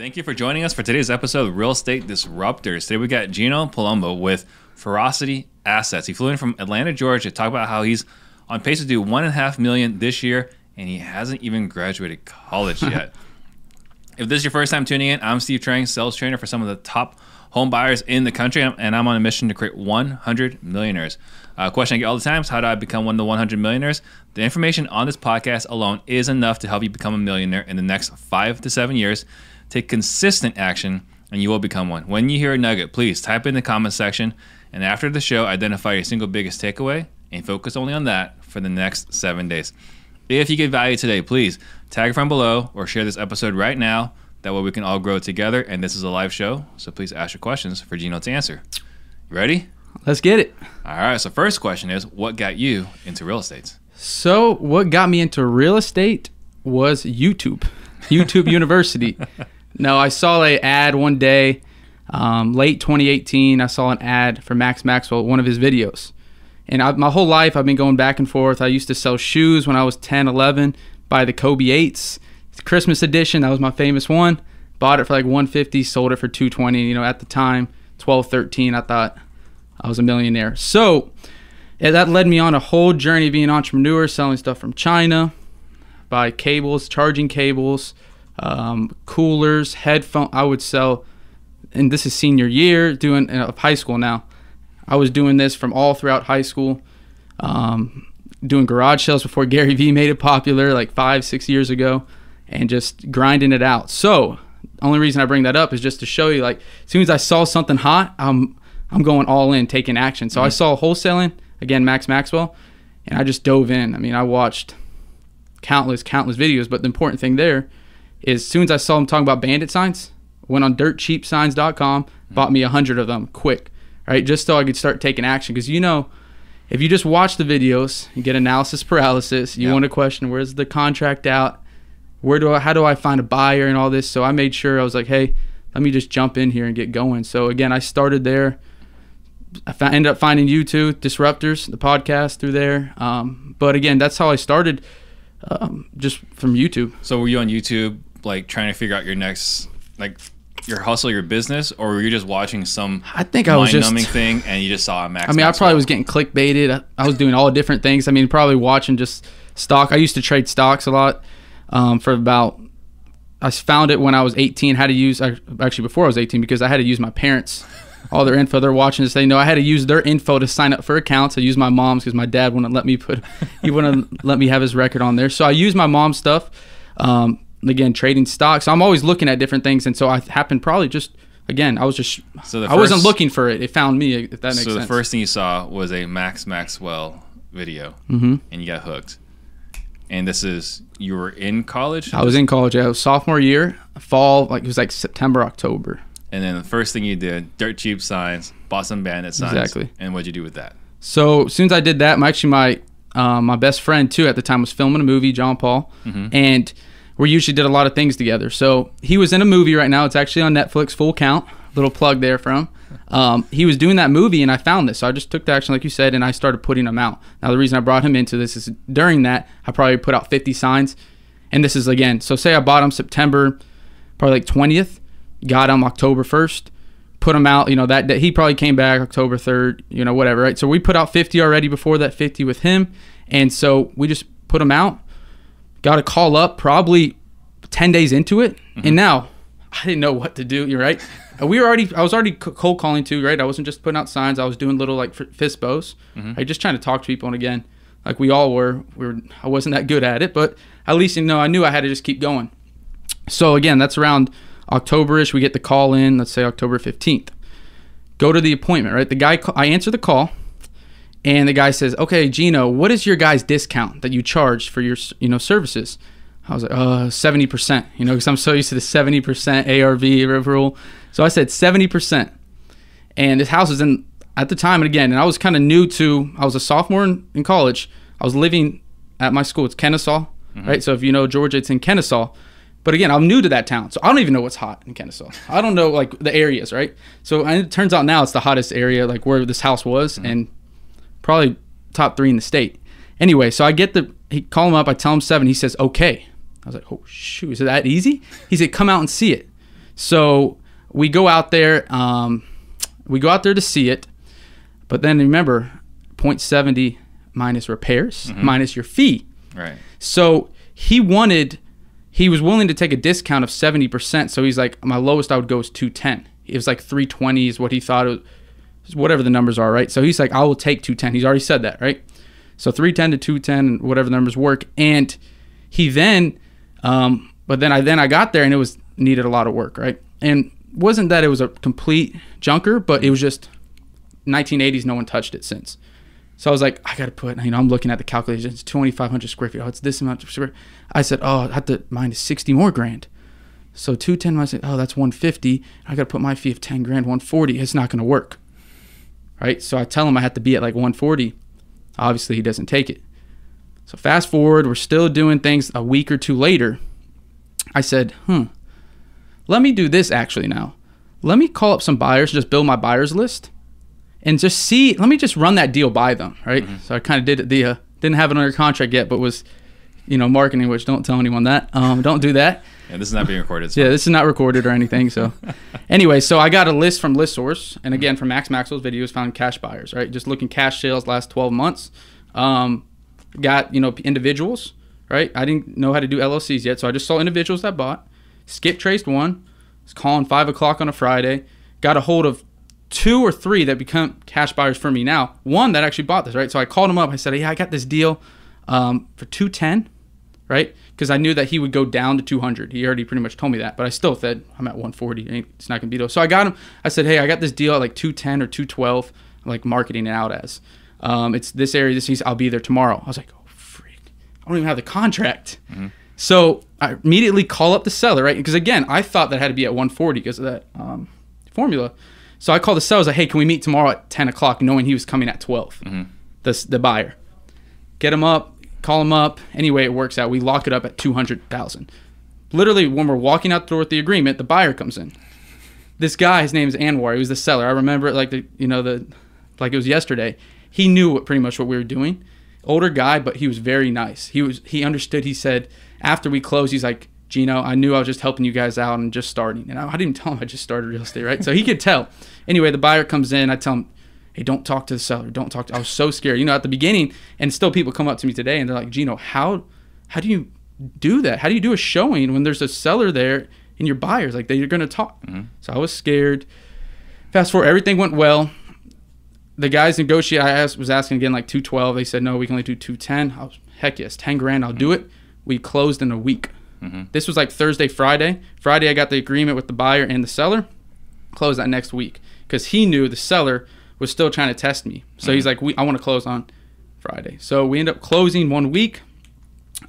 Thank you for joining us for today's episode of Real Estate Disruptors. Today we got Gino Palumbo with Ferocity Assets. He flew in from Atlanta, Georgia to talk about how he's on pace to do one and a half million this year, and he hasn't even graduated college yet. if this is your first time tuning in, I'm Steve Trang, sales trainer for some of the top home buyers in the country, and I'm on a mission to create 100 millionaires. Uh, question I get all the time is how do I become one of the 100 millionaires? The information on this podcast alone is enough to help you become a millionaire in the next five to seven years. Take consistent action and you will become one. When you hear a nugget, please type in the comment section and after the show, identify your single biggest takeaway and focus only on that for the next seven days. If you get value today, please tag a friend below or share this episode right now. That way we can all grow together. And this is a live show, so please ask your questions for Gino to answer. You ready? Let's get it. All right. So first question is, what got you into real estate? So, what got me into real estate was YouTube, YouTube University. No, I saw a ad one day, um, late 2018. I saw an ad for Max Maxwell, one of his videos. And I, my whole life, I've been going back and forth. I used to sell shoes when I was 10, 11, buy the Kobe 8s. Christmas edition, that was my famous one. Bought it for like 150, sold it for 220. You know, at the time, 12, 13, I thought I was a millionaire. So yeah, that led me on a whole journey of being an entrepreneur, selling stuff from China, buy cables, charging cables, um, coolers, headphone. I would sell, and this is senior year, doing uh, of high school now. I was doing this from all throughout high school, um, doing garage sales before Gary Vee made it popular, like five, six years ago, and just grinding it out. So, only reason I bring that up is just to show you, like, as soon as I saw something hot, I'm I'm going all in, taking action. So mm-hmm. I saw wholesaling again, Max Maxwell, and I just dove in. I mean, I watched countless, countless videos, but the important thing there is as soon as I saw him talking about bandit signs, went on dirtcheapsigns.com, mm-hmm. bought me a hundred of them quick, right? Just so I could start taking action. Because you know, if you just watch the videos, you get analysis paralysis. You want to question where's the contract out, where do I, how do I find a buyer and all this. So I made sure I was like, hey, let me just jump in here and get going. So again, I started there. I ended up finding you too, Disruptors, the podcast through there. Um, but again, that's how I started, um, just from YouTube. So were you on YouTube, like trying to figure out your next, like your hustle, your business, or were you just watching some? I think I was just numbing thing, and you just saw a max. I mean, I probably was getting clickbaited. I, I was doing all different things. I mean, probably watching just stock. I used to trade stocks a lot um, for about. I found it when I was 18. How to use actually before I was 18 because I had to use my parents' all their info. They're watching this. They know I had to use their info to sign up for accounts. I used my mom's because my dad wouldn't let me put, he wouldn't let me have his record on there. So I used my mom's stuff. Um, again, trading stocks. I'm always looking at different things, and so I happened probably just again. I was just so I wasn't looking for it. It found me. If that makes sense. So the first thing you saw was a Max Maxwell video, mm-hmm. and you got hooked. And this is you were in college. I was in college. I was sophomore year, fall. Like it was like September, October. And then the first thing you did, dirt cheap signs, bought some bandit signs. Exactly. And what'd you do with that? So as soon as I did that, my actually my um, my best friend too at the time was filming a movie, John Paul, mm-hmm. and we usually did a lot of things together. So he was in a movie right now. It's actually on Netflix, full count. Little plug there from. Um, he was doing that movie, and I found this. So I just took the action, like you said, and I started putting them out. Now the reason I brought him into this is during that I probably put out 50 signs, and this is again. So say I bought them September, probably like 20th got him October 1st, put him out, you know, that day. He probably came back October 3rd, you know, whatever, right? So we put out 50 already before that 50 with him. And so we just put him out, got a call up probably 10 days into it. Mm-hmm. And now I didn't know what to do. You're right. we were already, I was already cold calling too, right? I wasn't just putting out signs. I was doing little like FSBOs, mm-hmm. right? Just trying to talk to people. And again, like we all were, we were, I wasn't that good at it, but at least, you know, I knew I had to just keep going. So again, that's around Octoberish, we get the call in, let's say October 15th. Go to the appointment, right? The guy, I answer the call, and the guy says, "Okay, Gino, what is your guy's discount that you charge for your, you know, services?" I was like, "Uh, seventy percent," you know, because I'm so used to the seventy percent ARV rule. So I said seventy percent, and this house is in at the time, and again, and I was kind of new to. I was a sophomore in, in, college. I was living at my school. It's Kennesaw, mm-hmm. right? So if you know Georgia, it's in Kennesaw. But again, I'm new to that town, so I don't even know what's hot in Kennesaw. I don't know like the areas, right? So and it turns out now it's the hottest area, like where this house was, mm-hmm. and probably top three in the state. Anyway, so I get the he call him up. I tell him seven. He says okay. I was like, oh shoot, is it that easy? He said, come out and see it. So we go out there. Um, we go out there to see it, but then remember, 0.70 minus repairs minus your fee. Right. So he wanted, he was willing to take a discount of 70%. So he's like, my lowest I would go is 210. It was like 320 is what he thought it was, whatever the numbers are, right? So he's like, I will take 210. He's already said that, right? So 310 to 210, whatever the numbers work. And he then, um, but then I, then I got there and it was needed a lot of work, right? And wasn't that it was a complete junker, but it was just 1980s, no one touched it since. So I was like, I got to put, you know, I'm looking at the calculations, it's 2,500 square feet. Oh, it's this amount of square. I said, oh, I have to minus 60 more grand. So 210, I said, oh, that's 150. I got to put my fee of 10 grand, 140. It's not going to work. Right. So I tell him I have to be at like 140. Obviously, he doesn't take it. So fast forward, we're still doing things a week or two later. I said, hmm, let me do this actually now. Let me call up some buyers, just build my buyers list and just see. Let me just run that deal by them, right? So I kind of did it. The uh, didn't have it under contract yet, but was, you know, marketing. Which don't tell anyone that. Um, don't do that. Yeah, this is not being recorded. So Yeah, this is not recorded or anything. So, anyway, so I got a list from List Source, and again from Max Maxwell's videos, found cash buyers. Right, just looking cash sales last twelve months. Um, got you know individuals. Right, I didn't know how to do LLCs yet, so I just saw individuals that bought. Skip traced one. Was calling five o'clock on a Friday. Got a hold of two or three that become cash buyers for me now. One that actually bought this, right? So I called him up. I said, "Yeah, I got this deal um, for two ten, right? Because I knew that he would go down to two hundred. He already pretty much told me that, but I still said I'm at one forty. It's not gonna be though. So I got him. I said, "Hey, I got this deal at like two ten or two twelve. Like marketing it out as. Um, it's this area. This he's. I'll be there tomorrow." I was like, "Oh freak! I don't even have the contract." So I immediately call up the seller, right? Because again, I thought that had to be at 140 because of that um, formula. So I called the seller. I was like, "Hey, can we meet tomorrow at 10 o'clock?" Knowing he was coming at 12. The the buyer, get him up, call him up. Anyway, it works out. We lock it up at 200,000. Literally, when we're walking out the door with the agreement, the buyer comes in. This guy, his name is Anwar. He was the seller. I remember it like the you know the like it was yesterday. He knew what pretty much what we were doing. Older guy, but he was very nice. He was he understood. He said after we closed, he's like, Gino, I knew I was just helping you guys out and just starting. And I, I didn't tell him I just started real estate, right? So he could tell. Anyway, the buyer comes in. I tell him, hey, don't talk to the seller. Don't talk to. I was so scared. You know, at the beginning, and still people come up to me today and they're like, Gino, how how do you do that? How do you do a showing when there's a seller there and your buyers like they're gonna talk? Mm-hmm. So I was scared. Fast forward, everything went well. The guys negotiate. I asked, was asking again like two twelve. They said no, we can only do two ten. I was heck yes, ten grand. I'll do mm-hmm. it. We closed in a week. Mm-hmm. This was like Thursday, Friday. Friday, I got the agreement with the buyer and the seller. Closed that next week because he knew the seller was still trying to test me. So he's like, we, I want to close on Friday. So we end up closing one week.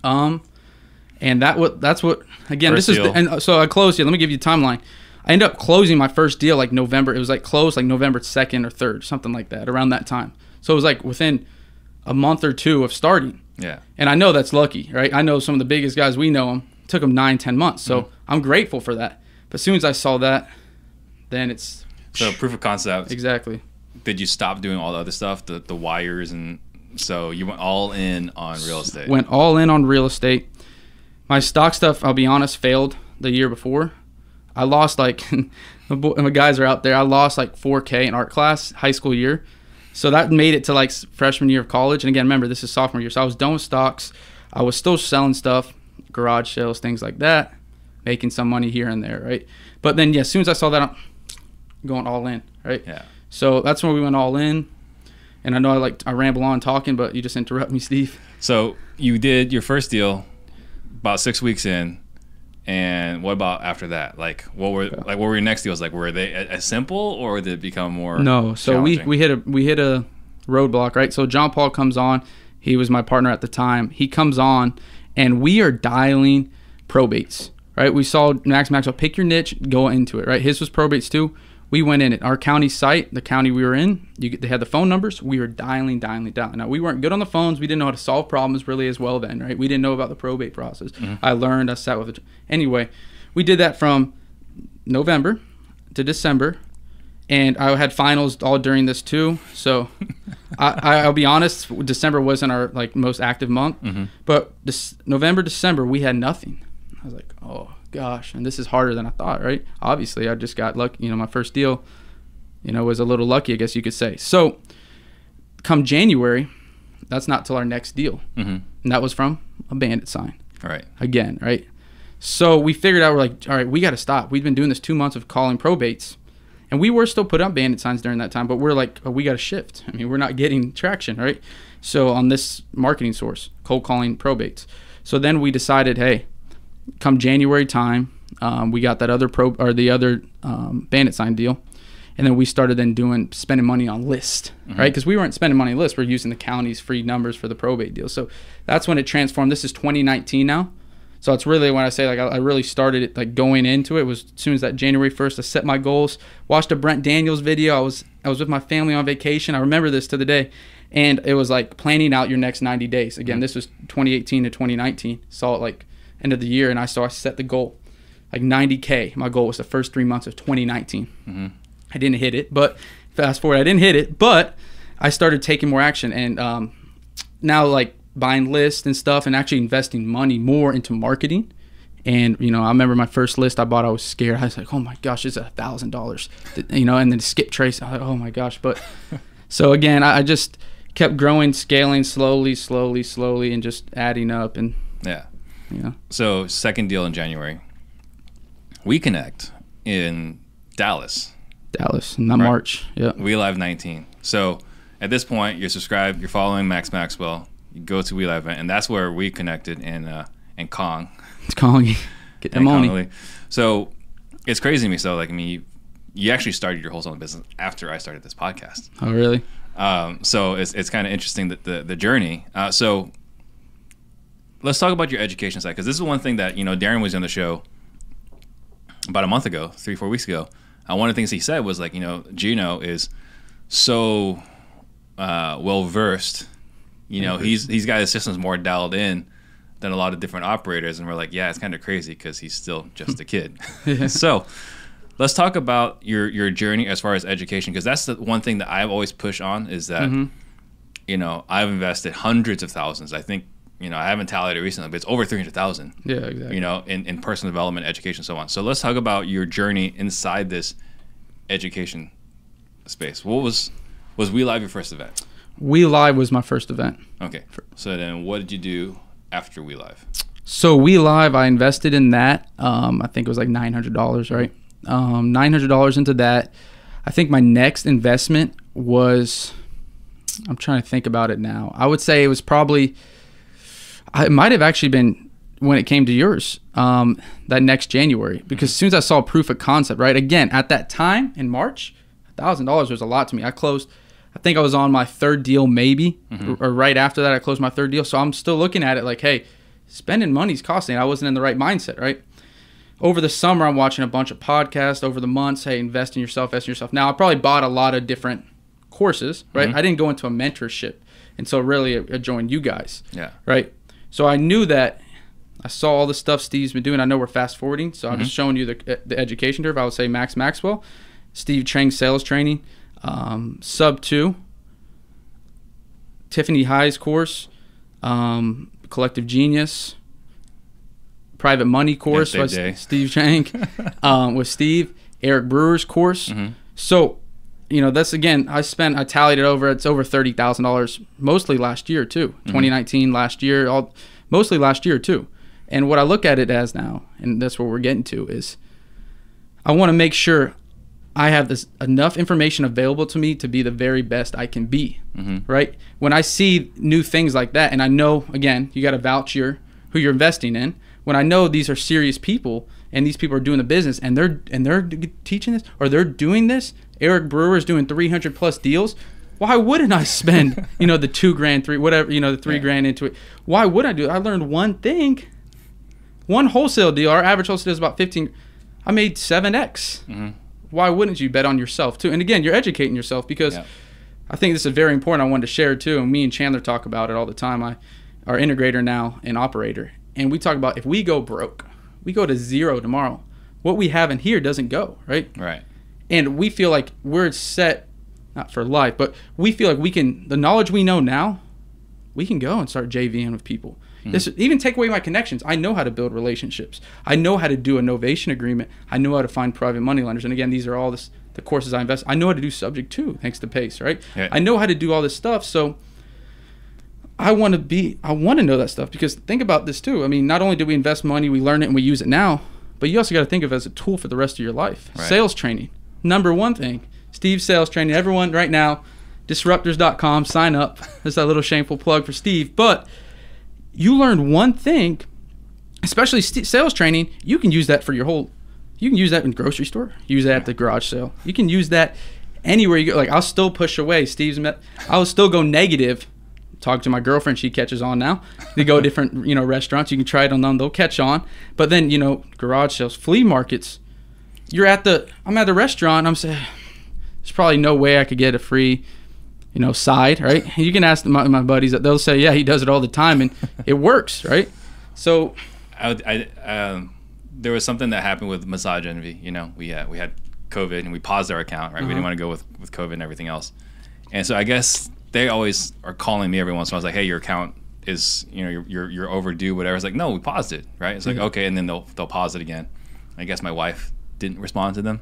Um, and that what that's what again. First this is the, and uh, so I closed here. Let me give you a timeline. I end up closing my first deal like November. It was like closed like November second or third, something like that, around that time. So it was like within a month or two of starting. yeah. And I know that's lucky, right? I know some of the biggest guys we know them took them nine, ten months. So Mm-hmm. I'm grateful for that. But as soon as I saw that, then it's So proof of concept. exactly. Did you stop doing all the other stuff, the the wires, and so you went all in on real estate? Went all in on real estate. My stock stuff, I'll be honest, failed the year before. I lost like the guys are out there. I lost like 4K in art class high school year. So that made it to like freshman year of college. And again, remember this is sophomore year, so I was done with stocks. I was still selling stuff, garage sales, things like that, making some money here and there, right? But then, yeah, as soon as I saw that, I'm going all in, right? Yeah. So that's when we went all in. And I know I like I ramble on talking, but you just interrupt me, Steve. So you did your first deal about six weeks in, and what about after that? Like, what were like what were your next deals like? Were they as simple, or did it become more? No, so we we hit a we hit a roadblock, right? So John Paul comes on. He was my partner at the time. He comes on, and we are dialing probates, right? We saw Max Maxwell pick your niche, go into it, right? His was probates too. We went in at Our county site, the county we were in, you, get- they had the phone numbers. We were dialing, dialing, dialing. Now we weren't good on the phones. We didn't know how to solve problems really as well then, right? We didn't know about the probate process. Mm-hmm. I learned. I sat with it. Anyway, we did that from November to December, and I had finals all during this too. So I, I, I'll be honest, December wasn't our like most active month, mm-hmm. but this November, December we had nothing. I was like, oh, gosh, and this is harder than I thought, right? Obviously, I just got lucky. You know, my first deal, you know, was a little lucky, I guess you could say. So, come January, that's not till our next deal, Mm-hmm. and that was from a bandit sign All right. again, right? So we figured out we're like, all right, we got to stop. We've been doing this two months of calling probates, and we were still putting up bandit signs during that time, but we're like, oh, we got to shift. I mean, we're not getting traction, right? So on this marketing source, cold calling probates. So then we decided, hey, come January time, um, we got that other pro or the other um, bandit sign deal. And then we started then doing spending money on list, right? Because we weren't spending money on list. We're using the county's free numbers for the probate deal. So that's when it transformed. This is 2019 now. So it's really when I say like I, I really started it like going into it was as soon as that January 1st I set my goals. Watched a Brent Daniels video. I was I was with my family on vacation. I remember this to the day. And it was like planning out your next 90 days. Again, this was 2018 to 2019. Saw it like end of the year and I saw I set the goal like 90k. My goal was the first 3 months of 2019. I didn't hit it, but fast forward, I didn't hit it, but I started taking more action and um, now like buying lists and stuff and actually investing money more into marketing. And you know, I remember my first list I bought. I was scared. I was like, "Oh my gosh, it's a thousand dollars," you know. And then skip trace. I was like, "Oh my gosh!" But so again, I, I just kept growing, scaling slowly, slowly, slowly, and just adding up. And Yeah. Know, So second deal in January. We connect in Dallas. Dallas, not Right. March. Yeah, We Live 19. So at this point, you're subscribed. You're following Max Maxwell. You go to We Live, and that's where we connected in uh, in Kong. it's you. Get them money. So it's crazy to me. So like, I mean, you, you actually started your whole wholesaling business after I started this podcast. Oh really? Um, so it's, it's kind of interesting that the the journey. Uh, so let's talk about your education side because this is one thing that you know Darren was on the show about a month ago, three four weeks ago. Uh, one of the things he said was like, you know, Gino is so uh, well versed. You know, he's he's got his systems more dialed in than a lot of different operators, and we're like, yeah, it's kind of crazy because he's still just a kid. so let's talk about your your journey as far as education because that's the one thing that I've always pushed on is that you know I've invested hundreds of thousands. I think you know I haven't tallied it recently, but it's over three hundred thousand. Yeah, exactly. You know, in, in personal development, education, so on. So let's talk about your journey inside this education space. What was was We Live your first event? We Live was my first event. Okay. So then, what did you do after We Live? So We Live, I invested in that. Um, I think it was like nine hundred dollars, right? Um, nine hundred dollars into that. I think my next investment was. I'm trying to think about it now. I would say it was probably. I- It might have actually been when it came to yours um, that next January because as soon as I saw proof of concept, right? Again, at that time in March, thousand dollars was a lot to me. I closed. I think I was on my third deal, maybe, or, or right after that, I closed my third deal. So I'm still looking at it like, hey, spending money's costing. I wasn't in the right mindset, right? Over the summer, I'm watching a bunch of podcasts. Over the months, hey, invest in yourself, invest in yourself. Now, I probably bought a lot of different courses, right? I didn't go into a mentorship until really I I joined you guys, Yeah. right? So I knew that I saw all the stuff Steve's been doing. I know we're fast forwarding, so I'm just showing you the the education curve. I would say Max Maxwell, Steve Trang sales training, um, sub two, Tiffany High's course, um, Collective Genius, Private Money course with Steve Trang, um, with Steve, Eric Brewer's course. Mm-hmm. So, you know, that's again, I spent, I tallied it over. It's over thirty thousand dollars, mostly last year too, Mm-hmm. 2019, last year, all, mostly last year too. And what I look at it as now, and that's what we're getting to, is I want to make sure I have this enough information available to me to be the very best I can be. Right? When I see new things like that, and I know again, you got to vouch your who you're investing in. When I know these are serious people and these people are doing the business and they're and they're teaching this or they're doing this, Eric Brewer is doing 300 plus deals. Why wouldn't I spend you know the two grand, three whatever you know the three Yeah. grand into it? Why would I do it? I learned one thing one wholesale deal, our average wholesale is about 15. I made 7x. Mm-hmm. Why wouldn't you bet on yourself too? And again, you're educating yourself because Yeah. I think this is very important. I wanted to share too. And me and Chandler talk about it all the time. I, our integrator now and operator. And we talk about if we go broke, we go to zero tomorrow. What we have in here doesn't go, right? Right. And we feel like we're set not for life but we feel like we can the knowledge we know now we can go and start jving with people hmm. This even take away my connections. I know how to build relationships. I know how to do a novation agreement. I know how to find private money lenders. And again, these are all this the courses I invest. I know how to do subject two, thanks to Pace, right? Yeah. I know how to do all this stuff. So I want to be I want to know that stuff because think about this too. I mean, not only do we invest money, we learn it and we use it now, but you also got to think of it as a tool for the rest of your life. Right. Sales training. Number one thing. Steve sales training. Everyone right now, disruptors.com, sign up. That's a little shameful plug for Steve, but you learned one thing, especially st- sales training, you can use that for your whole you can use that in grocery store, use that at the garage sale. You can use that anywhere you go. Like I'll still push away Steve's met I'll still go negative talk to my girlfriend she catches on now they go to different you know restaurants you can try it on them they'll catch on but then you know garage sales flea markets you're at the i'm at the restaurant i'm saying there's probably no way i could get a free you know side right you can ask my, my buddies they'll say yeah he does it all the time and it works right so I, I um, there was something that happened with Massage Envy. You know, we had we had COVID and we paused our account. Right, we didn't Uh-huh. want to go with with COVID and everything else. And so I guess they always are calling me every once in a while. It's like, hey, your account is you know you're you're, you're overdue. Whatever. It's like, no, we paused it. Right. It's like okay, and then they'll they'll pause it again. I guess my wife didn't respond to them.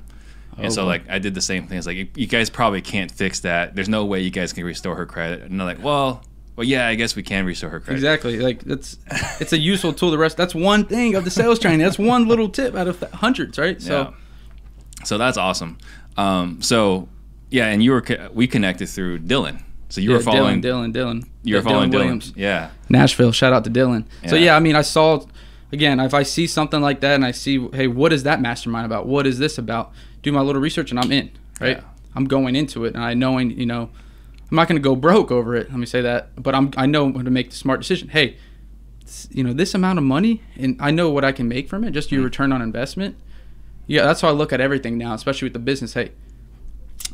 And so, like, I did the same thing. It's like, you, you guys probably can't fix that. There's no way you guys can restore her credit. And they're like, well, well, yeah, I guess we can restore her credit. Exactly. Like that's it's a useful tool. The rest that's one thing of the sales training. That's one little tip out of hundreds, right? So Yeah. So that's awesome. Um, so yeah, and you were we connected through Dylan. So you yeah, were following Dylan, Dylan, Dylan. you were Yeah, following Dylan. Williams. Yeah. Nashville. Shout out to Dylan. So yeah, I mean, I saw again. If I see something like that and I see, hey, what is that mastermind about? What is this about? Do my little research and I'm in. Right. Yeah. I'm going into it and I knowing you know, I'm not going to go broke over it. Let me say that. But I'm I know how to make the smart decision. Hey, you know this amount of money and I know what I can make from it. Just Mm-hmm. your return on investment. Yeah, that's how I look at everything now, especially with the business. Hey,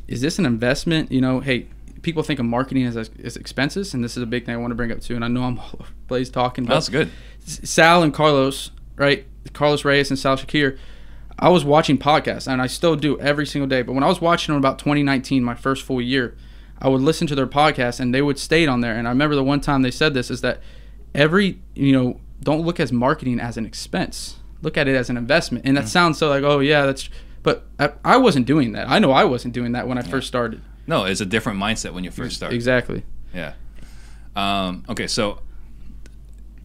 is this an investment? You know, hey, people think of marketing as, as expenses, and this is a big thing I want to bring up too. And I know I'm all over the place talking, but That's good. Sal and Carlos, right? Carlos Reyes and Sal Shakir. I was watching podcasts, and I still do every single day. But when I was watching them about 2019, my first full year, I would listen to their podcast, and they would state on there. And I remember the one time they said this is that every you know don't look as marketing as an expense. Look at it as an investment. And that sounds so like oh yeah that's. But I, I wasn't doing that. I know I wasn't doing that when I first started. No, it's a different mindset when you first start. Exactly. Yeah. Um, okay, so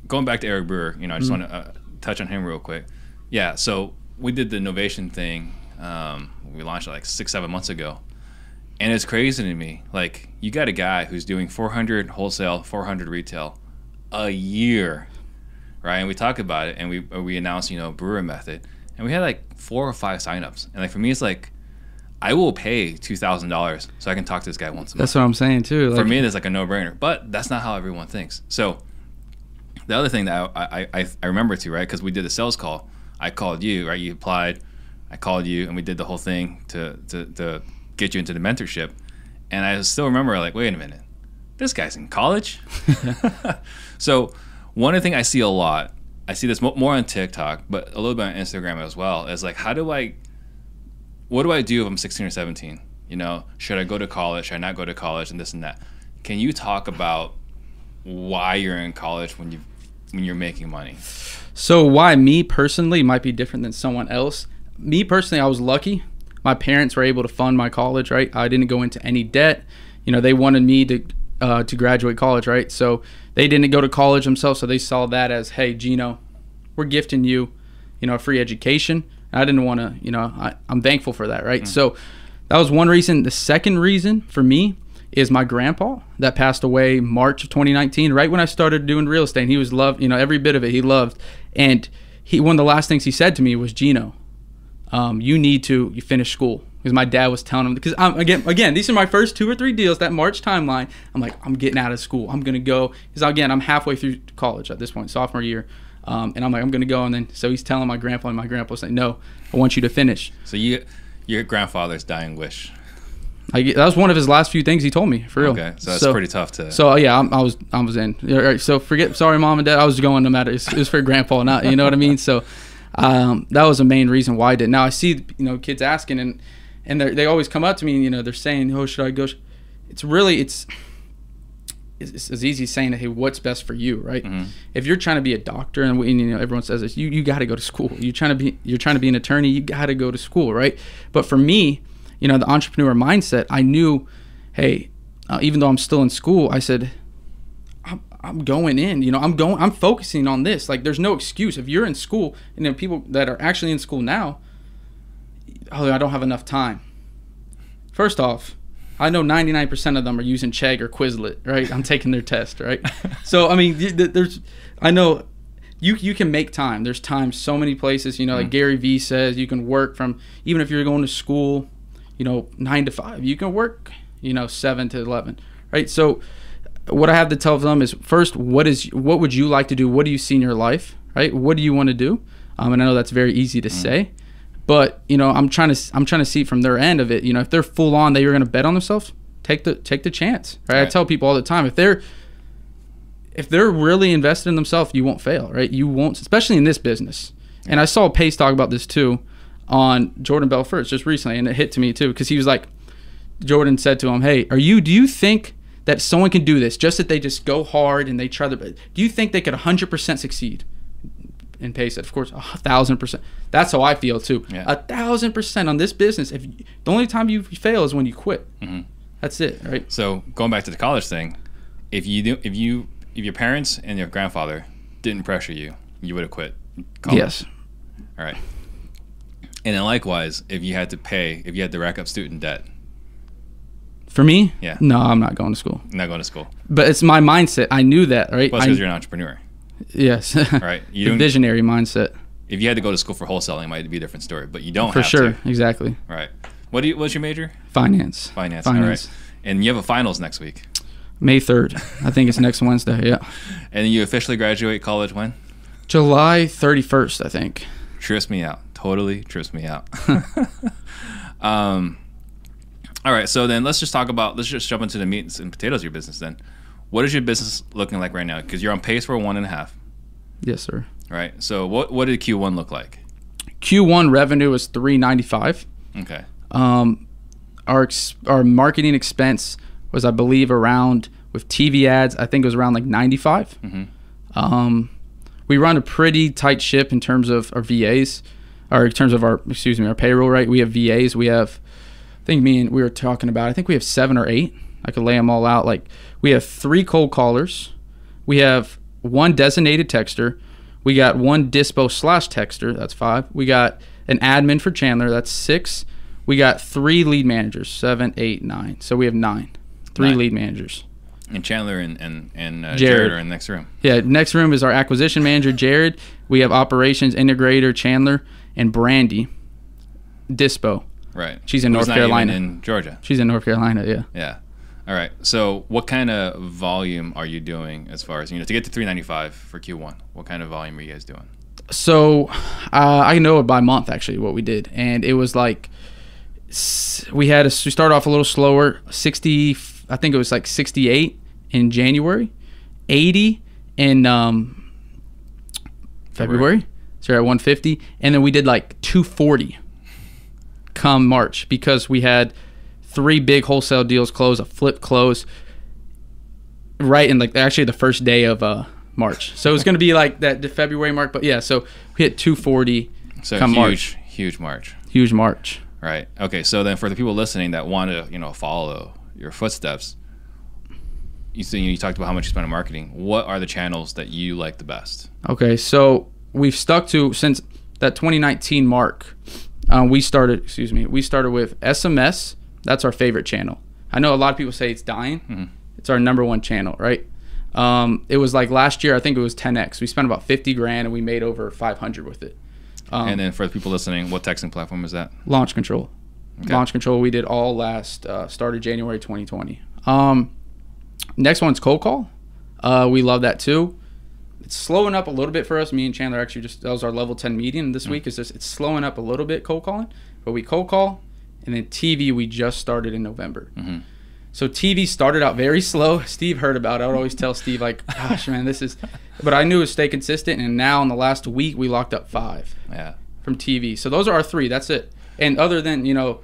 going back to Eric Brewer, you know, I just Mm-hmm. want to uh, touch on him real quick. Yeah, so we did the novation thing. Um, we launched it like six, seven months ago, and it's crazy to me. Like, you got a guy who's doing 400 wholesale, 400 retail a year, right? And we talk about it, and we we announced, you know, Brewer Method, and we had like four or five signups. And like for me, it's like I will pay two thousand dollars so I can talk to this guy once a month That's what I'm saying too. for me, it's like a no-brainer. But that's not how everyone thinks. So the other thing that I I, I, I remember too, right? Because we did a sales call. I called you, right? You applied. I called you, and we did the whole thing to to, to get you into the mentorship. And I still remember, like, wait a minute, this guy's in college. so one of the things I see a lot, I see this more on TikTok, but a little bit on Instagram as well, is like, how do I what do I do if I'm 16 or 17? You know, should I go to college? Should I not go to college? And this and that. Can you talk about why you're in college when you when you're making money? So why me personally might be different than someone else. Me personally, I was lucky. My parents were able to fund my college. Right, I didn't go into any debt. You know, they wanted me to uh, to graduate college. Right, so they didn't go to college themselves. So they saw that as, hey, Gino, we're gifting you, you know, a free education. I didn't want to, you know, I, I'm thankful for that. Right, so that was one reason. The second reason for me is my grandpa that passed away March of 2019, right when I started doing real estate. He was loved, you know, every bit of it he loved. And he one of the last things he said to me was, Gino, um, you need to you finish school. Because my dad was telling him because I'm again again these are my first two or three deals that March timeline. I'm like I'm getting out of school. I'm gonna go because again I'm halfway through college at this point, sophomore year, um, and I'm like I'm gonna go and then so he's telling my grandpa and my grandpa saying no, I want you to finish. So you your grandfather's dying wish. I, that was one of his last few things he told me for real. Okay, so that's pretty tough to. So yeah, I'm, I was I was in. Yeah, right, So forget. Sorry, mom and dad. I was going no matter. It's, it was for grandpa, not you know what I mean. So um, that was the main reason why I did. Now I see you know kids asking and and they they always come up to me and you know they're saying, oh should I go? It's really it's it's as easy as saying, "Hey, what's best for you?" Right? Mm-hmm. If you're trying to be a doctor, and, we, and, you know everyone says this, you you got to go to school. You're trying to be you're trying to be an attorney, you got to go to school, right? But for me, you know, the entrepreneur mindset, I knew, hey, uh, even though I'm still in school, I said, I'm, I'm going in. You know, I'm going. I'm focusing on this. Like, there's no excuse if you're in school, and know, people that are actually in school now. Oh, I don't have enough time. First off, I know 99% of them are using Chegg or Quizlet, right? I'm taking their test, right? So, I mean, there's, I know you you can make time. There's time so many places, you know, like Gary Vee says, you can work from, even if you're going to school, you know, nine to five, you can work, you know, seven to 11, right? So, what I have to tell them is first, what is, what would you like to do? What do you see in your life, right? What do you want to do? Um, and I know that's very easy to say, but you know, I'm trying to I'm trying to see from their end of it. You know, if they're full on that you're going to bet on themselves, take the take the chance. Right? Right. I tell people all the time if they're if they're really invested in themselves, you won't fail. Right? You won't, especially in this business. And I saw Pace talk about this too on Jordan Belfort just recently, and it hit to me too because he was like, Jordan said to him, "Hey, are you? Do you think?" That someone can do this, just that they just go hard and they try best. Do you think they could 100% succeed? And Pace said, of course, a thousand percent. That's how I feel too. Yeah. A thousand percent on this business. If you, the only time you fail is when you quit, Mm-hmm. that's it, right? So going back to the college thing, if you do, if you if your parents and your grandfather didn't pressure you, you would have quit. College. Yes. All right. And then likewise, if you had to pay, if you had to rack up student debt, For me, Yeah. no, I'm not going to school. not going to school. But it's my mindset. I knew that, right? Plus, because you're an entrepreneur. Yes. Right. You the visionary mindset, if you had to go to school for wholesaling, it might be a different story. But you don't for sure. to. Exactly. Right. What do you? What's your major? Finance. Finance. Finance. All right. And you have a finals next week. May third. I think it's next Wednesday. Yeah. And you officially graduate college when? July thirty first. I think. Trips me out. Totally trips me out. um, all right. So then let's just talk about. Let's just jump into the meat and potatoes of your business. Then, what is your business looking like right now? Because you're on pace for one and a half. Yes, sir. Right. So what what did Q1 look like? Q1 revenue was three ninety five. Okay. Um, our ex- our marketing expense was, I believe, around with TV ads. I think it was around like ninety Mhm. Um, we run a pretty tight ship in terms of our VAs, or in terms of our excuse me, our payroll. Right, we have VAs. We have, I think me and we were talking about. I think we have seven or eight. I could lay them all out. Like we have three cold callers. We have one designated texter. We got one dispo slash texter. That's five. We got an admin for Chandler. That's six. We got three lead managers. Seven, eight, nine. So we have nine. Three Nine. lead managers. And Chandler and and and uh, Jared. Jared. are in the next room. Yeah. Next room is our acquisition manager, Jared. We have operations integrator, Chandler, and Brandy, Dispo. Right. She's in Who's North not even Carolina. in Georgia. She's in North Carolina. Yeah. Yeah. All right. So, what kind of volume are you doing as far as you know to get to 395 for Q1? What kind of volume are you guys doing? So uh, I know it by month actually what we did, and it was like we had a, we started off a little slower. Sixty, I think it was like sixty-eight in January, eighty in um, February. So at one fifty, and then we did like two forty come March because we had three big wholesale deals close, a flip close, right in like actually the first day of uh March. So it was going to be like that the February mark, but yeah. So we hit 240, So Come huge, March. huge March. huge March. Right. Okay. So then, for the people listening that want to, you know, follow your footsteps, you see, you talked about how much you spend on marketing. What are the channels that you like the best? Okay, so we've stuck to since that 2019 mark. Uh, we started, excuse me, we started with SMS. That's our favorite channel. I know a lot of people say it's dying. Mhm. It's our number one channel, right? Um, it was like last year. I think it was 10x. We spent about 50 grand and we made over 500 with it. Um, and then for the people listening, what texting platform is that? launch control. Okay. Launch control. We did all last uh, started January 2020. Um, next one's cold call. Uh, we love that too. It's slowing up a little bit for us. Me and Chandler actually just that was our level 10 meeting this week. Is just it's slowing up a little bit cold calling, but we cold call, and then TV we just started in November. Mhm. So TV started out very slow. Steve heard about it. I would always tell Steve like, "Gosh, man, this is," but I knew it would stay consistent. And now in the last week we locked up five Yeah. from TV. So those are our three. That's it. And other than you know,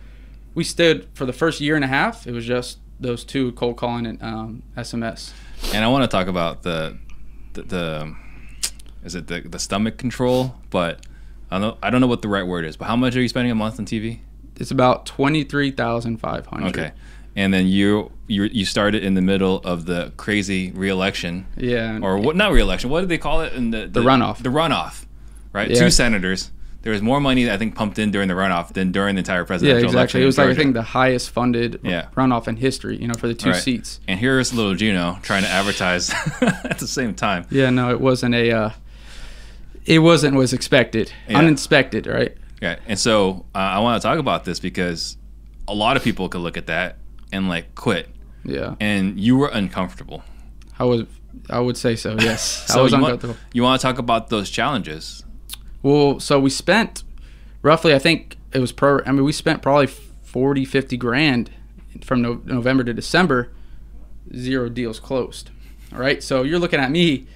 we stood for the first year and a half. It was just those two cold calling and um, SMS. And I want to talk about the, the, the is it the, the stomach control? But I don't, know, I don't know what the right word is. But how much are you spending a month on TV? It's about twenty three thousand five hundred. Okay. And then you you you started in the middle of the crazy reelection, Yeah. or what? Not reelection. What did they call it? In the The runoff. The runoff, right? Yeah. Two senators. There was more money I think pumped in during the runoff than during the entire yeah, presidential election. exactly. It was like I think the highest funded Yeah. runoff in history. You know, for the two Right. seats. And here's little Gino trying to advertise at the same time. Yeah, no, it wasn't a. Uh, it wasn't was expected, Yeah. uninspected, right? Yeah, and so uh, I want to talk about this because a lot of people could look at that and like quit, Yeah, and you were uncomfortable. I was. I would say so. Yes, I was you want, uncomfortable. you want to talk about those challenges? Well, so we spent roughly, I think it was per. I mean, we spent probably 40, 50 grand from no, November to December. Zero deals closed. All right, so you're looking at me.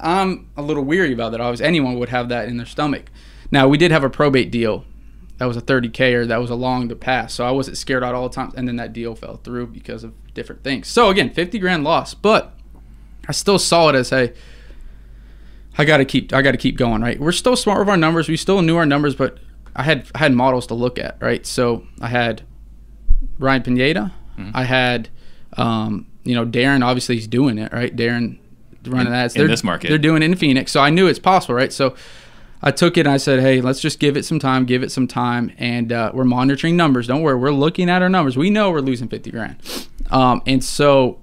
I'm a little weary about that. Obviously, anyone would have that in their stomach. Now, we did have a probate deal. That was a 30k or that was along the pass, so I wasn't scared out all the time. And then that deal fell through because of different things. So again, 50 grand loss, but I still saw it as hey, I got to keep I got to keep going, right? We're still smart with our numbers. We still knew our numbers, but I had I had models to look at, right? So I had Ryan Pineda, Mm-hmm. I had um, you know Darren. Obviously, he's doing it, right? Darren running In- ads. in this market. they're doing it in Phoenix, so I knew it's possible, right? So I took it and I said, hey, let's just give it some time, give it some time, and uh, we're monitoring numbers. Don't worry, we're looking at our numbers. We know we're losing fifty grand, um, and so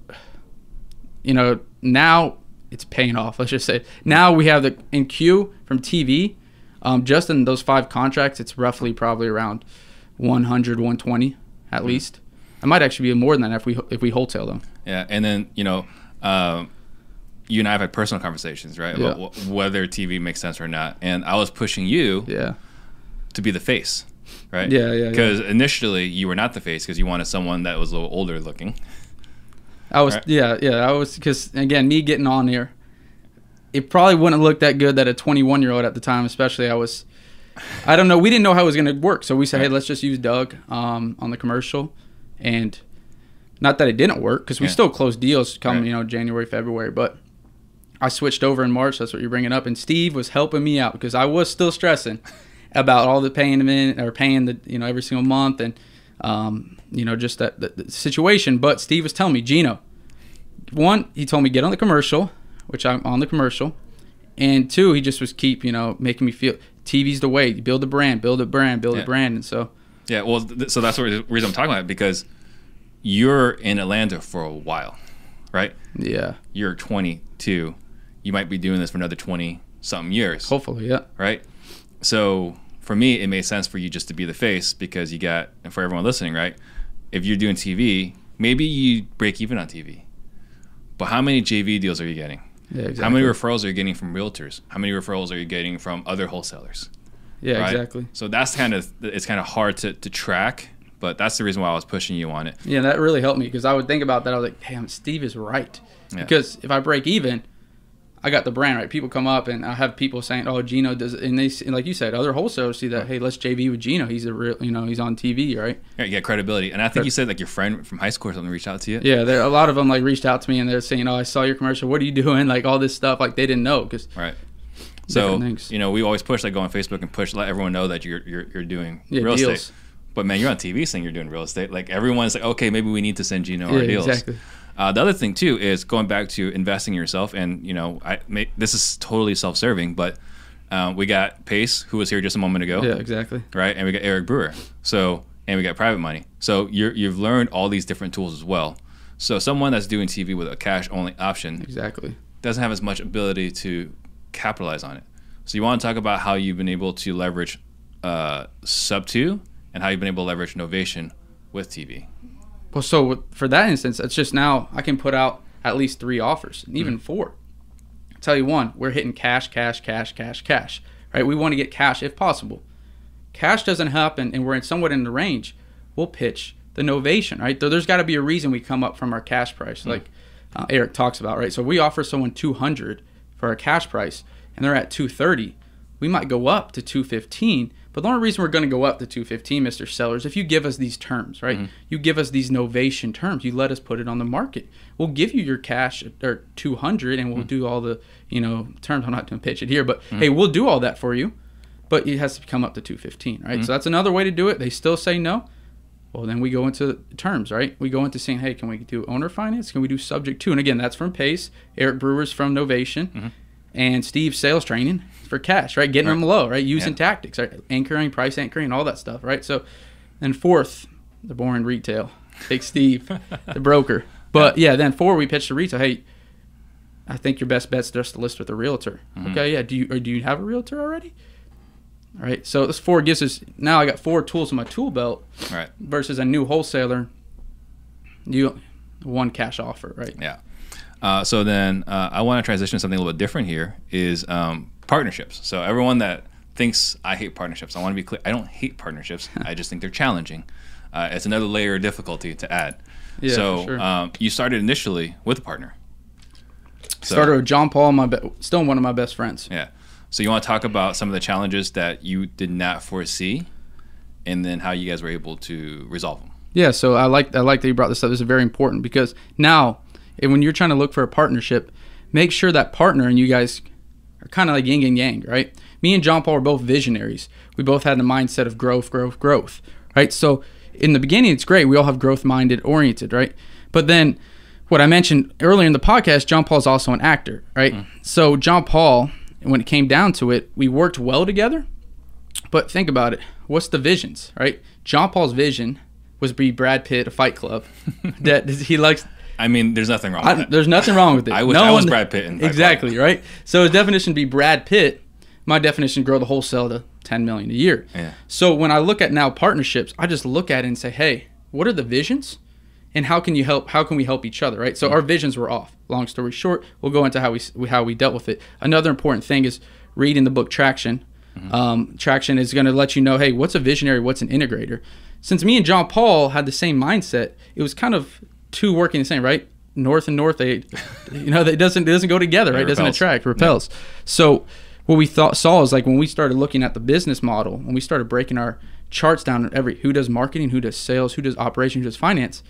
you know now it's paying off. Let's just say now we have the in queue from TV. Um, just in those five contracts, it's roughly probably around 100, 120 at least. It might actually be more than that if we if we wholesale them. Yeah, and then you know, um, you and I have had personal conversations, right? Yeah. About wh- whether TV makes sense or not, and I was pushing you Yeah, to be the face, right? Yeah, yeah, yeah. Because initially you were not the face because you wanted someone that was a little older looking. I was Right. yeah yeah I was because again me getting on here, it probably wouldn't look that good that a 21 year old at the time, especially I was. I don't know. We didn't know how it was going to work, so we said, "Hey, let's just use Doug um, on the commercial," and not that it didn't work because we Yeah. still closed deals come Right. you know January, February, but I switched over in March. That's what you're bringing up, and Steve was helping me out because I was still stressing about all the paying him in or paying the you know every single month and um, you know just that, that, that situation. But Steve was telling me, Gino, one, he told me get on the commercial, which I'm on the commercial, and two, he just was keep you know making me feel TV's the way. You Build a brand, build a brand, build Yeah. a brand, and so Yeah, well, th- so that's what the reason I'm talking about it because you're in Atlanta for a while, right? yeah, You're 22. You might be doing this for another 20 something years, hopefully, yeah, right? So for me, it made sense for you just to be the face because you got, and for everyone listening, right? If you're doing TV, maybe you break even on TV, but how many JV deals are you getting? yeah, exactly. How many referrals are you getting from realtors? How many referrals are you getting from other wholesalers? yeah, right? exactly. So that's kind of it's kind of hard to, to track, but that's the reason why I was pushing you on it. Yeah, that really helped me because I would think about that. I was like, damn, Steve is right. Yeah. Because if I break even, I got the brand right. People come up and I have people saying, "Oh, Gino does," and they see- like you said, other wholesalers see that. Hey, let's JV with Gino. He's a real, you know, he's on TV, right? Yeah, you get credibility, and I think you said like your friend from high school or something reached out to you. Yeah, there a lot of them like reached out to me and they're saying, "Oh, I saw your commercial. What are you doing?" Like all this stuff. Like they didn't know because Right. So you know, we always push like go on Facebook and push let everyone know that you're you're, you're doing Yeah, real deals. estate. But man, you're on TV saying you're doing real estate. Like everyone's like, okay, maybe we need to send Gino our yeah, deals. exactly. Uh, the other thing too is going back to investing in yourself, and you know, I may, this is totally self-serving, but uh, we got Pace, who was here just a moment ago. Yeah, exactly. right? And we got Eric Brewer. So and we got private money. So you're, you've learned all these different tools as well. So someone that's doing TV with a cash only option Exactly. doesn't have as much ability to capitalize on it. So you want to talk about how you've been able to leverage uh, Sub Two and how you've been able to leverage Novation with TV. Well, so for that instance, it's just now I can put out at least three offers, and even four. tell you one, we're hitting cash, cash, cash, cash, cash. Right? We want to get cash if possible. Cash doesn't happen, and we're in somewhat in the range. We'll pitch the novation. Right? Though there's got to be a reason we come up from our cash price, like uh, Eric talks about. Right? So we offer someone 200 for our cash price, and they're at 230. We might go up to 215, But the only reason we're going to go up to 215, Mr. Sellers, if you give us these terms, right? Mm-hmm. You give us these novation terms. You let us put it on the market. We'll give you your cash or 200, and we'll Mm-hmm. do all the you know terms. I'm not going to pitch it here, but hey, we'll do all that for you. But it has to come up to 215, right? Mm-hmm. So that's another way to do it. They still say no. Well, then we go into terms, right? We go into saying, hey, can we do owner finance? Can we do subject to? And again, that's from Pace. Eric Brewer's from Novation, Mm-hmm. and Steve sales training for cash, right? Getting them low, right? Using Yeah. tactics, right? Anchoring, price anchoring, all that stuff, right? So, and fourth, the boring retail. Big Steve, the broker. But yeah, then four, we pitch to retail. Hey, I think your best bet's just to list with a realtor. Mm-hmm. Okay, yeah. Do you or do you have a realtor already? All right. So this four gives us now. I got four tools in my tool belt right. versus a new wholesaler. You one cash offer, right? Yeah. Uh, so then uh, I want to transition to something a little bit different here is um, partnerships. So everyone that thinks I hate partnerships, I want to be clear. I don't hate partnerships. I just think they're challenging. Uh, it's another layer of difficulty to add. Yeah, so sure. um, you started initially with a partner. So, Started with John Paul, my be- still one of my best friends. Yeah. So you want to talk about some of the challenges that you did not foresee, and then how you guys were able to resolve them. Yeah, so I like I like that you brought this up. This is very important because now, eh, when you're trying to look for a partnership, make sure that partner and you guys are kind of like yin and yang, right? Me and John Paul are both visionaries. We both had the mindset of growth, growth, growth, right? So in the beginning, it's great. We all have growth minded, oriented, right? But then, what I mentioned earlier in the podcast, John Paul is also an actor, right? Hmm. So John Paul, when it came down to it, we worked well together. But think about it. What's the visions, right? John Paul's vision was be Brad Pitt, a Fight Club. that he likes. I mean, there's nothing wrong I, with it. there's nothing wrong with it. I wish I was Brad Pitt in Fight Club. exactly right. So his definition would be Brad Pitt. My definition: grow the wholesale to 10 million a year. Yeah. So when I look at now partnerships, I just look at it and say, hey, what are the visions? And how can you help? How can we help each other? Right. So our visions were off. Long story short, we'll go into how we how we dealt with it. Another important thing is reading the book Traction. Um, Traction is going to let you know, hey, what's a visionary? What's an integrator? Since me and John Paul had the same mindset, it was kind of two working the same, right? North and north, they, you know, it doesn't it doesn't go together, right? It doesn't attract, repels. So what we thought saw is like when we started looking at the business model, when we started breaking our charts down every who does marketing, who does sales, who does operations, who does finance,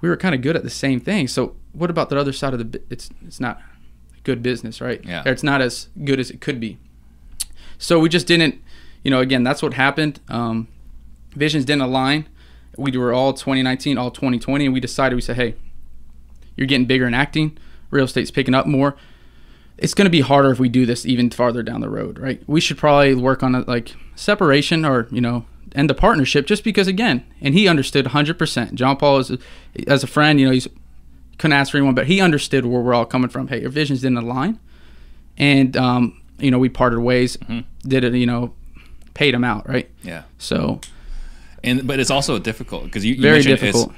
we were kind of good at the same thing. So what about the other side of the? It's it's not good business, right? Yeah. Or it's not as good as it could be. So we just didn't, you know. Again, that's what happened. Um, visions didn't align. We were all 2019, all 2020, and we decided we said, hey, you're getting bigger in acting. Real estate's picking up more. It's going to be harder if we do this even farther down the road, right? We should probably work on a, like separation or you know end the partnership just because again, and he understood 100%. John Paul is as a friend, you know, he's couldn't ask for anyone, but he understood where we're all coming from. Hey, your visions didn't align, and um, you know we parted ways. Did it, you know, paid him out, right? Yeah. So And but it's also difficult because you, you Very difficult.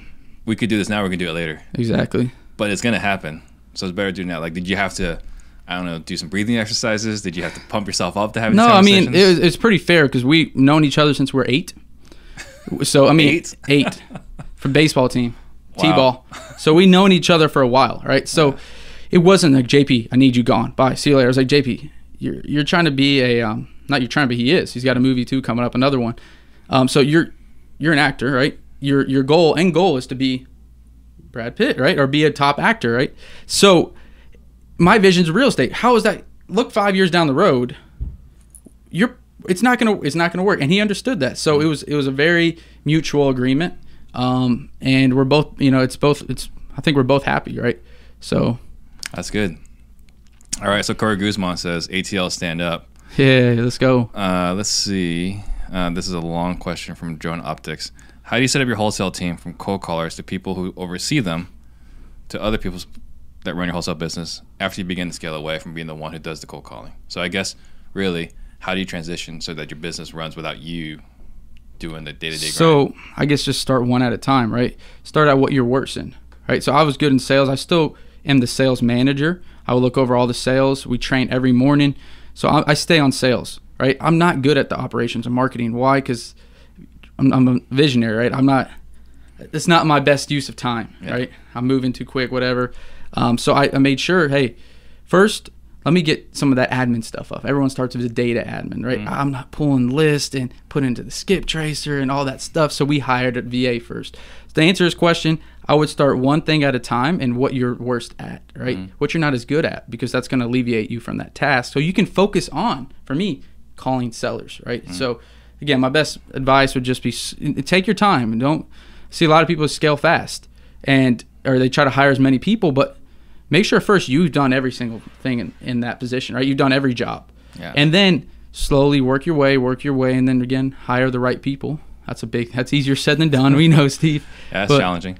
We could do this now. We could do it later, exactly. but it's gonna happen. So it's better to do now. Like, did you have to? I don't know. Do some breathing exercises? Did you have to pump yourself up to have? No, I mean it was, it's pretty fair because we've known each other since we're eight. So I mean Eight? eight from baseball team, Wow. t-ball. So we known each other for a while, right? So it wasn't like JP, I need you gone. Bye, see you later. I was like JP, you're you're trying to be a um, not you're trying to be. He is. He's got a movie too coming up, another one. Um, so you're you're an actor, right? Your your goal end goal is to be Brad Pitt, right, or be a top actor, right? So my vision's real estate. How is that? Look five years down the road, you're it's not gonna it's not gonna work, and he understood that. So it was it was a very mutual agreement, um, and we're both you know it's both it's I think we're both happy, right? So That's good. All right. So Corey Guzman says ATL stand up. yeah, let's go. Uh, let's see. Uh, this is a long question from Joan Optics. How do you set up your wholesale team from cold callers to people who oversee them to other people that run your wholesale business after you begin to scale away from being the one who does the cold calling? So I guess really, how do you transition so that your business runs without you doing the day to day grind? So I guess just start one at a time, right? Start at what you're worse in, right? So I was good in sales. I still am the sales manager. I will look over all the sales. We train every morning, so I, I stay on sales, right? I'm not good at the operations and marketing. Why? Because I'm, I'm a visionary, right? I'm not. It's not my best use of time, Yeah. right? I'm moving too quick, whatever. Um, so I, I made sure, hey, first let me get some of that admin stuff up. Everyone starts with a data admin, right? Mm-hmm. I'm not pulling list and put into the skip tracer and all that stuff. So we hired a VA first. So to answer his question, I would start one thing at a time and what you're worst at, right? Mm-hmm. What you're not as good at, because that's going to alleviate you from that task. So you can focus on, for me, calling sellers, right? Mm-hmm. So again, my best advice would just be take your time and don't see a lot of people scale fast and or they try to hire as many people, but make sure first you've done every single thing in, in that position, right? You've done every job. Yeah. And then slowly work your way, work your way, and then again, hire the right people. That's a big, that's easier said than done. We know, Steve. Yeah, that's But- challenging.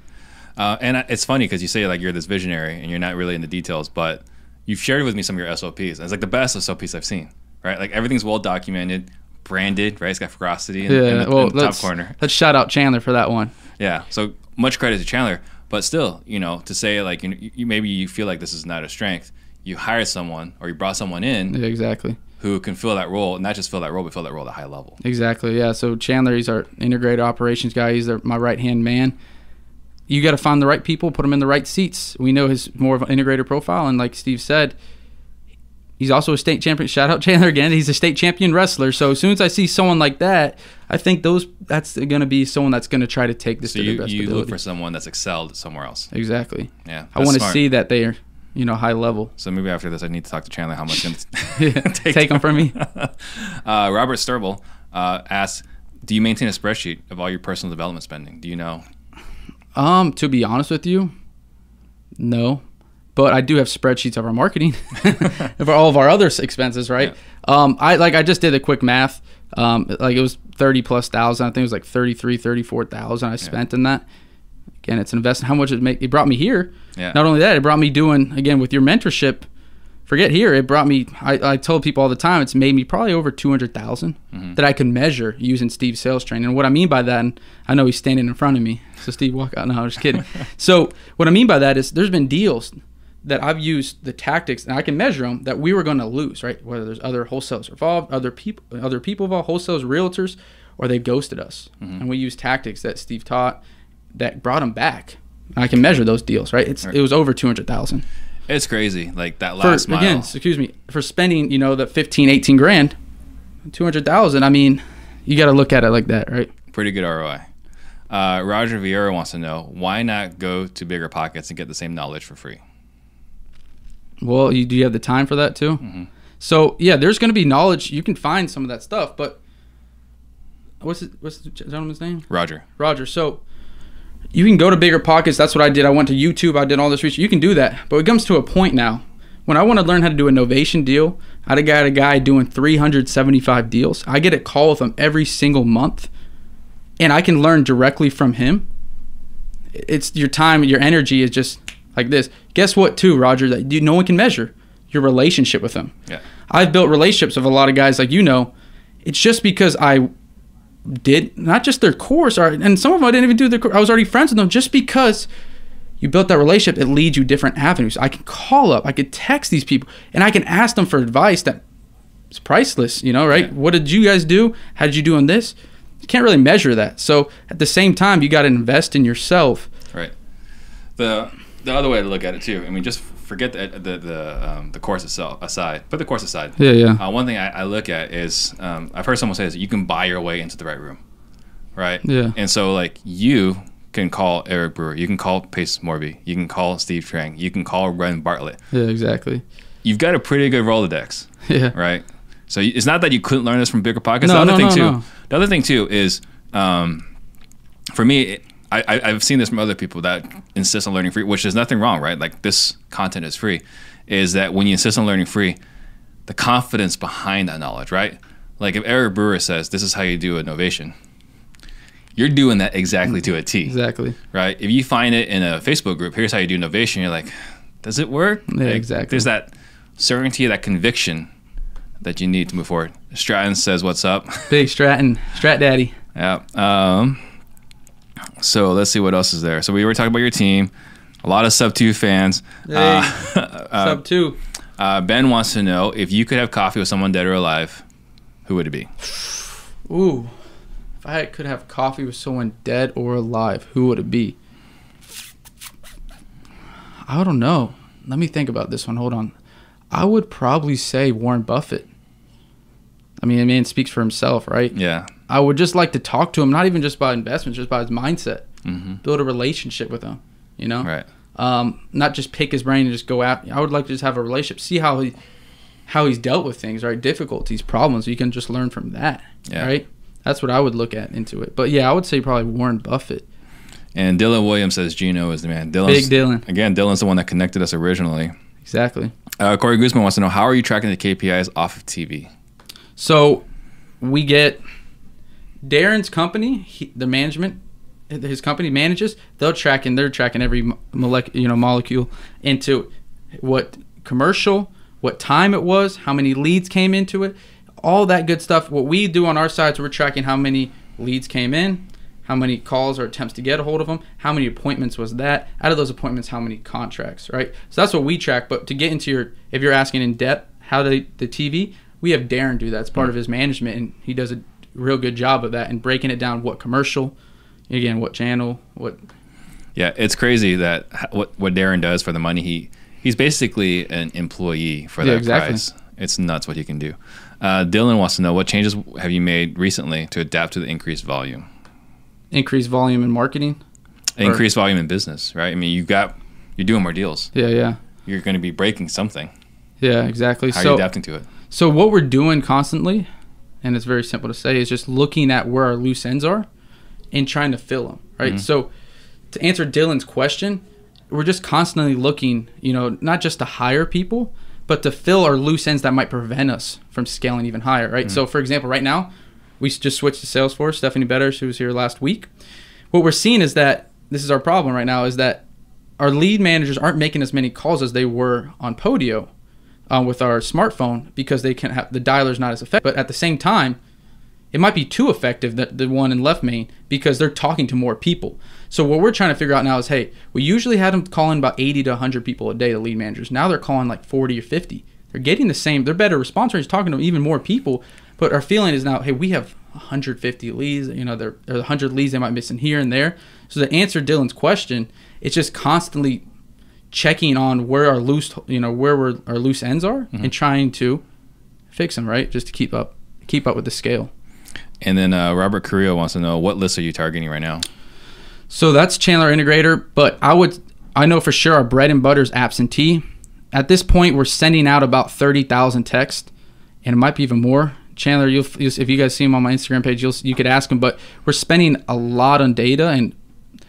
Uh, and I- it's funny because you say like you're this visionary and you're not really in the details, but you've shared with me some of your SOPs. And it's like the best SOPs I've seen, right? Like everything's well documented, branded, right? It's got ferocity in, in the, well, in the top corner. let's shout out Chandler for that one. Yeah. So much credit to Chandler, but still, you know, to say like you, you maybe you feel like this is not a strength, you hire someone or you brought someone in Yeah, exactly. who can fill that role, not just fill that role, but fill that role at a high level. Exactly. Yeah. So Chandler, he's our integrated operations guy. He's my right hand man. You got to find the right people, put them in the right seats. We know his more of an integrator profile, and like Steve said, he's also a state champion. Shout out Chandler again. He's a state champion wrestler. So as soon as I see someone like that, I think those that's going to be someone that's going to try to take this So to their you, best you ability. look for someone that's excelled somewhere else. exactly. Yeah. I want to see that they are, you know, high level. So maybe after this, I need to talk to Chandler how much take, take them from me. uh, Robert Sturble uh, asks, "Do you maintain a spreadsheet of all your personal development spending? Do you know?" Um, to be honest with you, no. But I do have spreadsheets of our marketing, of all of our other expenses, right? Um, I like I just did a quick math. Um, like it was thirty plus thousand. I think it was like 33, 34,000 I spent in that. Again, it's an investment. How much it make? It brought me here. Yeah. Not only that, it brought me doing again with your mentorship. Forget here. It brought me. I, I told people all the time. It's made me probably over two that I can measure using Steve's sales training. And what I mean by that, and I know he's standing in front of me. So Steve, walk out. No, I'm just kidding. so what I mean by that is there's been deals that I've used the tactics and I can measure them that we were going to lose. Right? Whether there's other wholesalers involved, other people, other people involved, wholesalers, realtors, or they've ghosted us, and we use tactics that Steve taught that brought them back. I can measure those deals. Right? It's it was over two hundred thousand It's crazy. Like that for last mile. again, excuse me, for spending, you know, the 15, 18 grand, 200,000, I mean, you got to look at it like that, right? Pretty good ROI. Uh, Roger Vieira wants to know why not go to bigger pockets and get the same knowledge for free. Well, you do you have the time for that too? Mm-hmm. So, yeah, there's going to be knowledge, you can find some of that stuff, but what's it, what's the gentleman's name? Roger. Roger. So, you can go to bigger pockets. That's what I did. I went to YouTube. I did all this research. You can do that. But it comes to a point now when I want to learn how to do a novation deal. I got a guy doing 375 deals. I get a call with him every single month, and I can learn directly from him. It's your time, your energy is just like this. Guess what, too, Roger? That you, no one can measure your relationship with them. Yeah. I've built relationships with a lot of guys, like you know. It's just because I did not just their course, or, and some of them I didn't even do their course. I was already friends with them just because you built that relationship. It leads you different avenues. I can call up, I could text these people, and I can ask them for advice that is priceless. You know, right? Yeah. What did you guys do? How did you do on this? You can't really measure that. So at the same time, you got to invest in yourself. Right. The the other way to look at it too. I mean, just forget the the the, um, the course itself aside. Put the course aside. Yeah, yeah. Uh, one thing I, I look at is um, I've heard someone say this: you can buy your way into the right room, right? Yeah. And so like you can call Eric Brewer, you can call Pace Morby, you can call Steve Trang, you can call Ren Bartlett. Yeah, exactly. You've got a pretty good Rolodex, Yeah. right? So it's not that you couldn't learn this from bigger pockets. No, the other no, thing no, too, the other thing too is, um, for me, it- I, I, I've seen this from other people that insist on learning free, which is nothing wrong, right? Like this content is free. Is that when you insist on learning free, the confidence behind that knowledge, right? Like if Eric Brewer says this is how you do novation, you're doing that exactly to a T, Exactly. right? If you find it in a Facebook group, here's how you do novation, you're like, does it work? Yeah, Like, exactly. There's that certainty, that conviction that you need to move forward. Stratton says, "What's up?" Big Stratton, Strat Daddy. yeah. Um, so let's see what else is there. So we were talking about your team. A lot of sub two fans. Uh, Sub two. uh, ben wants to know if you could have coffee with someone dead or alive, who would it be? Ooh. If I could have coffee with someone dead or alive, who would it be? I don't know. Let me think about this one. Hold on. I would probably say Warren Buffett. I mean, the man speaks for himself, right? Yeah. I would just like to talk to him, not even just about investments, just about his mindset. Mm-hmm. Build a relationship with him, you know? Right. Um, not just pick his brain and just go out. I would like to just have a relationship, see how he how he's dealt with things, right? Difficulties, problems. You can just learn from that, Yeah. right? That's what I would look at into it. But yeah, I would say probably Warren Buffett. And Dylan Williams says Gino is the man. Dylan's, Big Dylan. Again, Dylan's the one that connected us originally. Exactly. Uh, Corey Guzman wants to know how are you tracking the KPIs off of TV? So we get Darren's company, he, the management, his company manages. They'll track and they're tracking every molec- you know molecule into what commercial, what time it was, how many leads came into it, all that good stuff. What we do on our sides, we're tracking how many leads came in, how many calls or attempts to get a hold of them, how many appointments was that. Out of those appointments, how many contracts, right? So that's what we track. But to get into your, if you're asking in depth, how the the TV, we have Darren do that. It's part of his management, and he does a real good job of that and breaking it down. What commercial, again, what channel, what Yeah, it's crazy that what what Darren does for the money he he's basically an employee for Yeah, that exactly. price. It's nuts what he can do. Uh, Dylan wants to know what changes have you made recently to adapt to the increased volume, Increased volume in marketing. Or- increased volume in business, right? I mean, you got you're doing more deals. Yeah, yeah, You're going to be breaking something. yeah, exactly. How are you adapting to it? So what we're doing constantly, and it's very simple to say, is just looking at where our loose ends are and trying to fill them. Right. Mhm. So to answer Dylan's question, we're just constantly looking, you know, not just to hire people, but to fill our loose ends that might prevent us from scaling even higher. Right. So for example, right now, we just switched to Salesforce. Stephanie Betters, who was here last week. What we're seeing is that this is our problem right now is that our lead managers aren't making as many calls as they were on Podio uh, with our smrtPhone because they can have the dialer's not as effective. But at the same time, it might be too effective that the one in left main because they're talking to more people. So what we're trying to figure out now is, hey, we usually had them calling about 80 to 100 people a day, the lead managers. Now they're calling like 40 or 50. They're getting the same. They're better response rates, talking to even more people. But our feeling is now, hey, we have 150 leads. You know, there are 100 leads they might miss in here and there. So to answer Dylan's question, it's just constantly checking on where our loose, you know, where we're, our loose ends are, and trying to fix them, right? Just to keep up, keep up with the scale. And then uh, Robert Carrillo wants to know what lists are you targeting right now? So that's Chandler Integrator, but I would I know for sure our bread and butter is absentee. At this point, we're sending out about thirty thousand texts, and it might be even more. Chandler, you'll, you'll if you guys see him on my Instagram page, you'll you could ask him. But we're spending a lot on data, and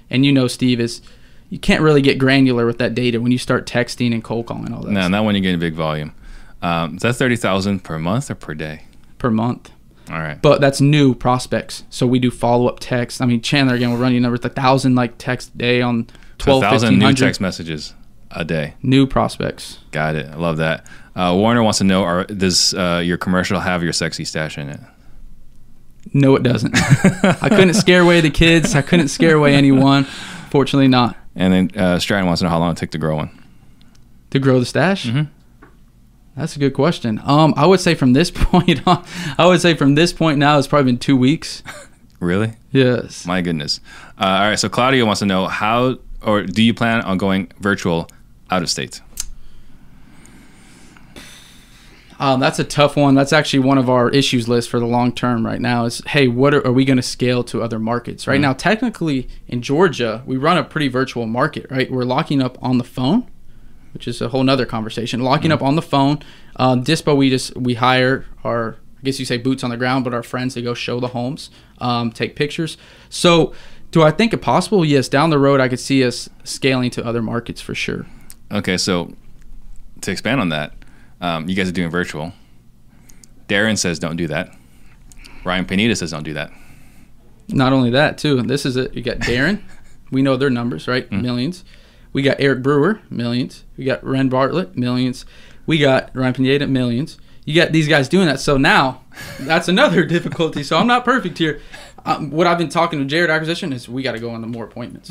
and you know, Steve is you can't really get granular with that data when you start texting and cold calling all that No, stuff not when you're getting big volume. Um, is that thirty thousand per month or per day? per month. All right. But that's new prospects. So we do follow up texts. I mean, Chandler again, we're running numbers a thousand like texts a day on So 12, thousand new text messages a day. new prospects. Got it. I love that. Uh, Warner wants to know: are, Does uh, your commercial have your sexy stash in it? No, it doesn't. I couldn't scare away the kids. I couldn't scare away anyone. Fortunately, not. And then uh, Stratton wants to know how long it took to grow one. To grow the stash? Mm-hmm. That's a good question. Um, I would say from this point on, I would say from this point now, it's probably been two weeks. Really? Yes. My goodness. Uh, all right. So Claudia wants to know how, or do you plan on going virtual out of state? Um, that's a tough one. That's actually one of our issues list for the long term right now. Is hey, what are, are we going to scale to other markets? Right now, technically in Georgia, we run a pretty virtual market. Right, we're locking up on the phone, which is a whole nother conversation. Locking up on the phone. Um, Dispo, we just we hire our I guess you say boots on the ground, but our friends they go show the homes, um, take pictures. So, do I think it possible? Yes, down the road I could see us scaling to other markets for sure. Okay. So to expand on that, um, you guys are doing virtual. Darren says don't do that. Ryan Pineda says don't do that. Not only that, too. This is it. You got Darren. we know their numbers, right? Millions. We got Eric Brewer, millions. We got Ren Bartlett, millions. We got Ryan Pineda, millions. You got these guys doing that. So now, that's another difficulty. So I'm not perfect here. Um, what I've been talking to Jared Acquisition is we got to go on to more appointments.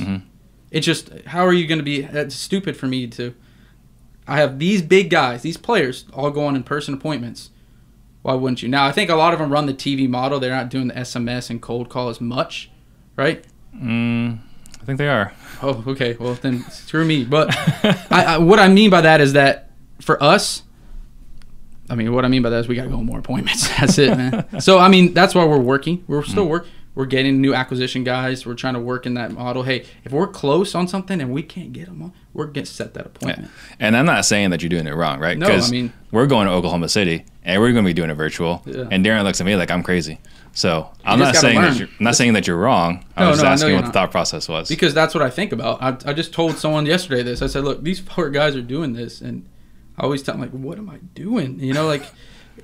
It's just how are you going to be? It's stupid for me to. I have these big guys, these players, all going in person appointments. Why wouldn't you? Now I think a lot of them run the TV model. They're not doing the SMS and cold call as much, right? Mm, I think they are. Oh, okay. Well, then screw me. But I, I, what I mean by that is that for us, I mean, what I mean by that is we got to go on more appointments. That's it, man. so I mean, that's why we're working. We're still Mm. work. We're getting new acquisition guys. We're trying to work in that model. Hey, if we're close on something and we can't get them on, we're gonna set that appointment. Yeah. And I'm not saying that you're doing it wrong, right? No, I mean- we're going to Oklahoma City and we're going to be doing it virtual. Yeah. And Darren looks at me like I'm crazy. So I'm not saying learn. that you're I'm not saying that you're wrong. I No, was no, asking what the thought process was. Because that's what I think about. I, I just told someone yesterday this. I said, look, these four guys are doing this, and I always tell them like, what am I doing? You know, like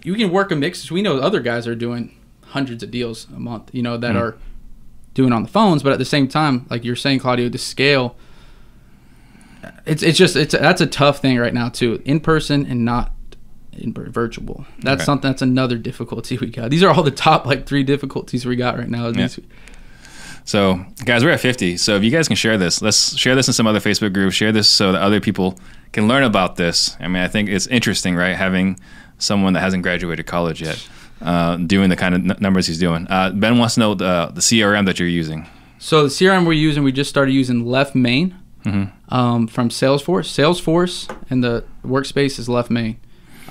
you can work a mix. We know other guys are doing hundreds of deals a month. You know that Mhm. are doing on the phones, but at the same time, like you're saying, Claudio, the scale. It's it's just it's that's a tough thing right now too, in person and not in virtual. That's Okay. something that's another difficulty we got. These are all the top like three difficulties we got right now. Yeah. So, guys, we're at 50. So, if you guys can share this, let's share this in some other Facebook groups. Share this so that other people can learn about this. I mean, I think it's interesting, right? Having someone that hasn't graduated college yet uh, doing the kind of n- numbers he's doing. Uh, ben wants to know the, the CRM that you're using. So the CRM we're using, we just started using Left Main Mhm. um, from Salesforce. Salesforce and the workspace is Left Main,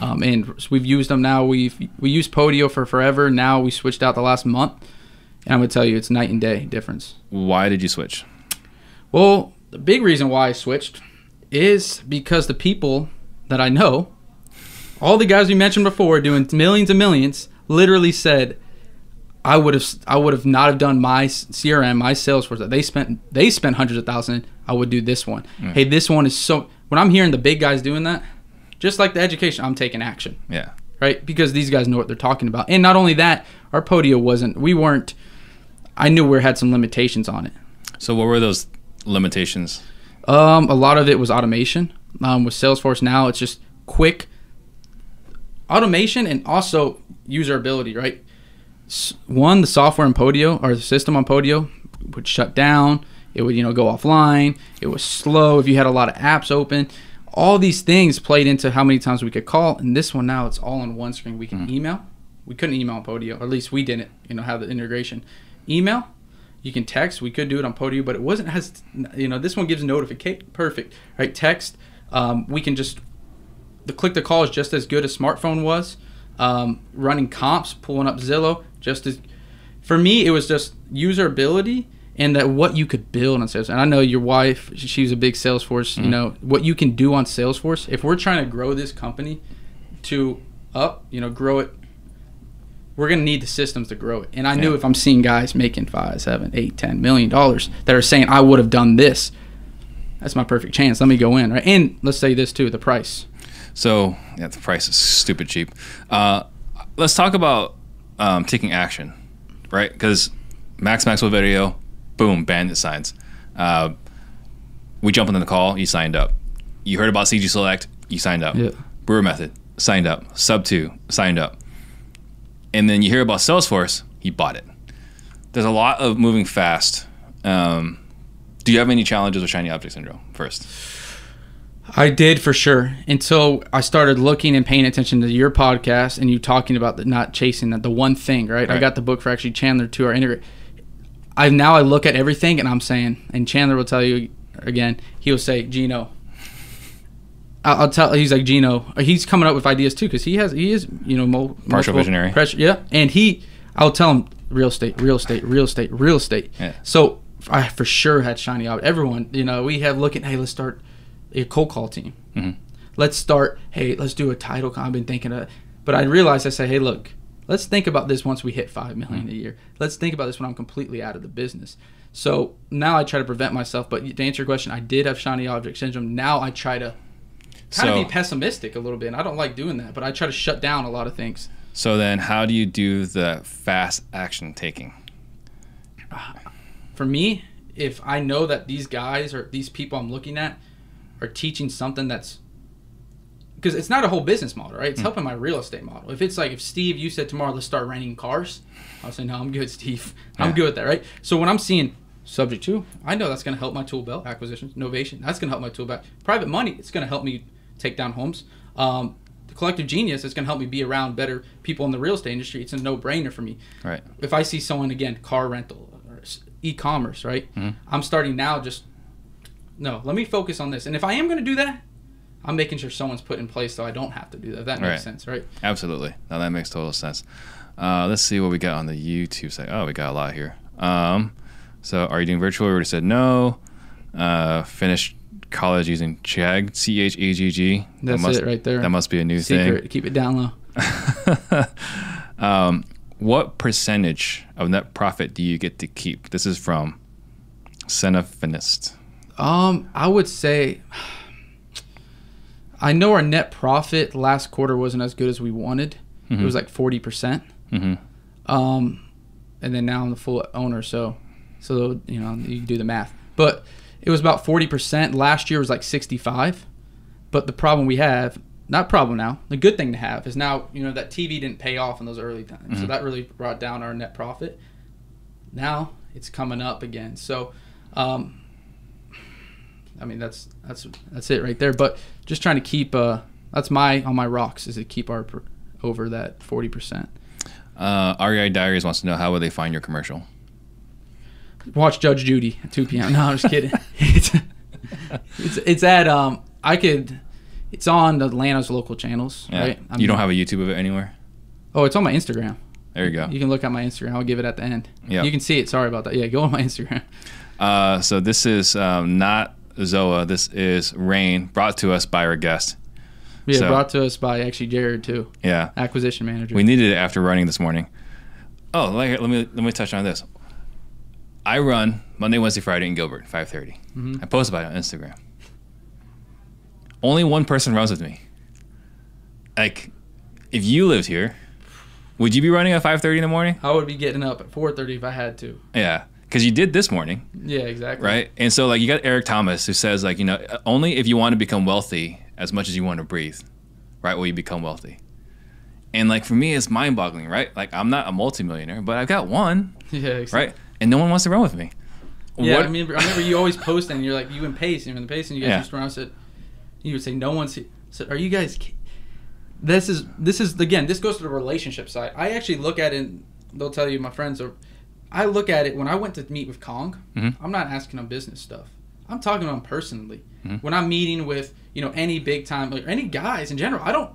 um, and we've used them now. We've we used Podio for forever. Now we switched out the last month, and I'm gonna tell you it's night and day difference. Why did you switch? Well, the big reason why I switched is because the people that I know, all the guys we mentioned before, doing millions and millions, literally said, "I would have, I would have not have done my CRM, my Salesforce that they spent, they spent hundreds of thousands. I would do this one. Hey, this one is so. When I'm hearing the big guys doing that, just like the education, I'm taking action." Yeah. right? Because these guys know what they're talking about. And not only that, our Podio wasn't, we weren't, I knew we had some limitations on it. So, what were those limitations? Um, a lot of it was automation. Um, with Salesforce now, it's just quick automation and also usability, right? One, the software in Podio or the system on Podio would shut down. It would, you know, go offline. It was slow if you had a lot of apps open. All these things played into how many times we could call. And this one now, it's all on one screen. We can email. We couldn't email on Podio, or at least we didn't, you know, have the integration. Email, you can text. We could do it on Podio, but it wasn't as you know. This one gives notification. Perfect, right? Text. Um, we can just the click to call is just as good as smrtPhone was. Um, running comps, pulling up Zillow, just as for me, it was just usability and that what you could build on Salesforce. And I know your wife, she- she's a big Salesforce. You know what you can do on Salesforce. If we're trying to grow this company to up, you know, grow it we're gonna need the systems to grow it. And I knew if I'm seeing guys making five, seven, eight, ten million dollars that are saying I would have done this, that's my perfect chance. Let me go in, right? And let's say this too, the price. So, yeah, the price is stupid cheap. Uh, let's talk about um, taking action, right? Because Max Maxwell video, boom, bandit signs. Uh, we jump into the call, you signed up. You heard about CG Select, you signed up. Brewer Method, signed up. Sub 2, signed up. And then you hear about Salesforce, he bought it. There's a lot of moving fast. Um, do you have any challenges with shiny object syndrome first? I did for sure until I started looking and paying attention to your podcast and you talking about the not chasing that the one thing, right? I got the book for actually Chandler to our integrate. I now I look at everything and I'm saying, and Chandler will tell you again. He'll say, Gino. I'll, I'll tell. He's like Gino. He's coming up with ideas too because he has he is you know mo- multiple visionary. Pressure, yeah, and he. I'll tell him real estate, real estate, real estate, real estate. Yeah. So I for sure had shiny object. Everyone, you know, we have looking. Hey, let's start a cold call team. Mhm. Let's start. Hey, let's do a title. I've been thinking of, but I realized I say, hey, look, let's think about this once we hit five million a year. Let's think about this when I'm completely out of the business. So now I try to prevent myself. But to answer your question, I did have shiny object syndrome. Now I try to kind of be pessimistic a little bit. And I don't like doing that, but I try to shut down a lot of things. So then, how do you do the fast action taking? for me, if I know that these guys or these people I'm looking at are teaching something that's because it's not a whole business model, right? It's helping my real estate model. If it's like if Steve, you said tomorrow let's start renting cars, I'll say no, I'm good, Steve. I'm Yeah. good with that, right? So when I'm seeing subject to, I know that's going to help my tool belt acquisitions, novation. That's going to help my tool belt. Private money, it's going to help me take down homes. Um, the collective genius is going to help me be around better people in the real estate industry. It's a no brainer for me Right. if I see someone again, car rental or e-commerce, right? Mhm. I'm starting now. Just no. Let me focus on this. And if I am going to do that, I'm making sure someone's put in place so I don't have to do that. That makes Right. sense, right? Absolutely. Now that makes total sense. Uh, let's see what we got on the YouTube side. Oh, we got a lot here. Um, so, are you doing virtual? We already said no. Uh, finished college using Chag, C H A G G. That That's must- it right there. That must be a new Secret. Keep it down low. um, what percentage of net profit do you get to keep? This is from Senefinist. Um, I would say I know our net profit last quarter wasn't as good as we wanted. It was like forty percent. Mm-hmm. Um, and then now I'm the full owner, so so you know you can do the math. But it was about forty percent. Last year was like sixty five. But the problem we have, not problem now, the good thing to have is now you know that TV didn't pay off in those early times, so that really brought down our net profit. Now it's coming up again, so. Um, I mean that's that's that's it right there. But just trying to keep uh that's my on my rocks is to keep our per, over that forty percent. Uh, REI Diaries wants to know how will they find your commercial? Watch Judge Judy at two p.m. No, I'm just kidding. it's, it's it's at um I could it's on Atlanta's local channels, Yeah. right? You don't have a YouTube of it anywhere? Oh, it's on my Instagram. There you go. You can look at my Instagram. I'll give it at the end. Yeah. You can see it. Sorry about that. Yeah, go on my Instagram. Uh, so this is um, not Zoa. This is Reign, brought to us by our guest. Yeah, So- brought to us by actually Jared too, Yeah, acquisition manager. we needed it after running this morning. Oh, let me let me touch on this. I run Monday, Wednesday, Friday in Gilbert, 5:30. Mhm. I post about it on Instagram. Only one person runs with me. Like, if you lived here, would you be running at 5:30 in the morning? I would be getting up at 4:30 if I had to. Yeah, because you did this morning. Yeah, exactly. right? And so like you got Eric Thomas who says like you know only if you want to become wealthy as much as you want to breathe, right? Will you become wealthy? And like for me, it's mind-boggling, right? Like I'm not a multimillionaire, but I've got one, Yeah, exactly. right? And no one wants to run with me. Yeah, What- I remember. I remember you always posting. You're like you and Pace, you and in the Pace, and you guys Yeah. used to run. I said, you would say, "No one's." Said, "Are you guys?" This is this is again. This goes to the relationship side. I actually look at it. and They'll tell you, my friends are. I look at it when I went to meet with Kong. Mhm. I'm not asking them business stuff. I'm talking to them personally. Mhm. When I'm meeting with you know any big time like any guys in general, I don't.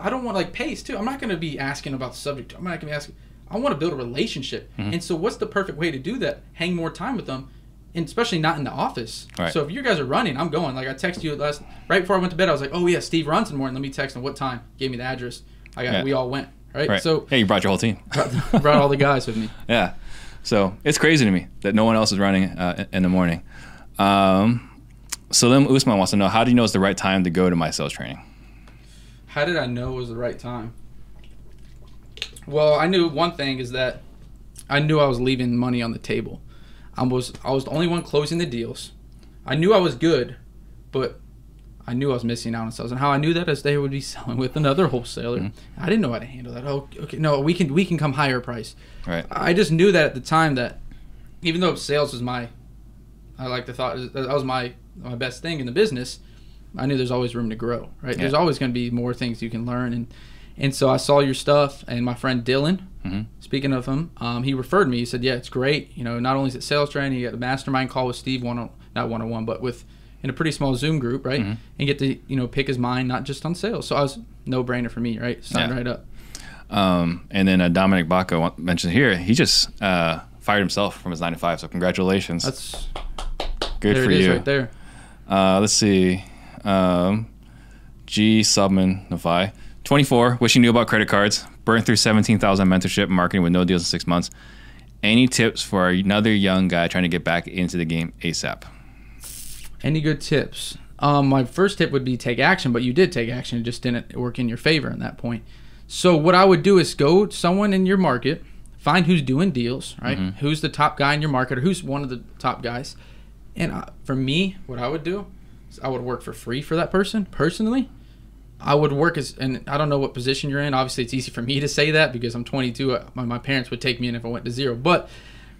I don't want like Pace too. I'm not going to be asking about the subject. I'm not going to be asking. I want to build a relationship. Mhm. And so, what's the perfect way to do that? Hang more time with them, and especially not in the office. Right. So if you guys are running, I'm going. Like I texted you last right before I went to bed. I was like, oh yeah, Steve runs in the morning. Let me text him what time. Gave me the address. I got. Yeah. We all went. Right. right? So yeah, you brought your whole team. brought, brought all the guys with me. yeah, so it's crazy to me that no one else is running uh, in the morning. Um, so then Usman wants to know how do you know it's the right time to go to my sales training? How did I know it was the right time? Well, I knew one thing is that I knew I was leaving money on the table. I was I was the only one closing the deals. I knew I was good, but I knew I was missing out on sales. And how I knew that is they would be selling with another wholesaler. Mhm. I didn't know how to handle that. Oh, okay, no, we can we can come higher price. Right. I just knew that at the time that even though sales was my, I like the thought that was my my best thing in the business. I knew there's always room to grow. Right. There's always going to be more things you can learn and. And so I saw your stuff, and my friend Dylan, Mhm. speaking of him, um, he referred me. He said, "Yeah, it's great. You know, not only is it sales training, you got the mastermind call with Steve one on not one on one, but with in a pretty small Zoom group, right? Mhm. And get to you know pick his mind, not just on sales. So I was no brainer for me, right? Signed Yeah. right up. Um, and then uh, Dominic Baca mentioned here he just uh, fired himself from his nine to five. So congratulations. That's good there for it is you. right there. Uh, let's see. Um, G Subman Nafai. 24, wishing knew about credit cards. Burned through 17,000 mentorship marketing with no deals in six months. Any tips for another young guy trying to get back into the game ASAP? Any good tips? Um, my first tip would be take action, but you did take action. It just didn't work in your favor in that point. So what I would do is go to someone in your market, find who's doing deals, right? Mhm. Who's the top guy in your market, or who's one of the top guys. And uh, for me, what I would do is I would work for free for that person personally. I would work as, and I don't know what position you're in. Obviously, it's easy for me to say that because I'm 22. Uh, My, my parents would take me in if I went to zero. But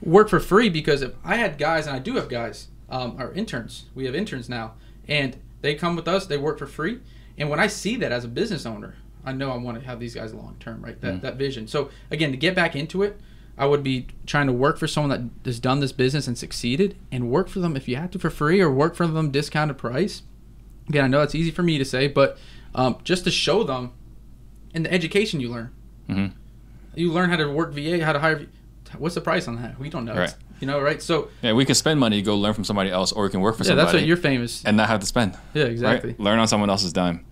work for free because if I had guys, and I do have guys, um, our interns, we have interns now, and they come with us, they work for free. And when I see that as a business owner, I know I want to have these guys long term, right? That, Mm. that vision. So, again, to get back into it, I would be trying to work for someone that has done this business and succeeded and work for them if you have to for free or work for them discounted price Again, I know it's easy for me to say, but um, just to show them, and the education you learn, Mhm. you learn how to work VA, how to hire. What's the price on that? We don't know. Right. You know, right? So Yeah, we can spend money to go learn from somebody else, or we can work for yeah, somebody Yeah, that's what you're famous. and not have to spend. Yeah, exactly. Right? Learn on someone else's dime.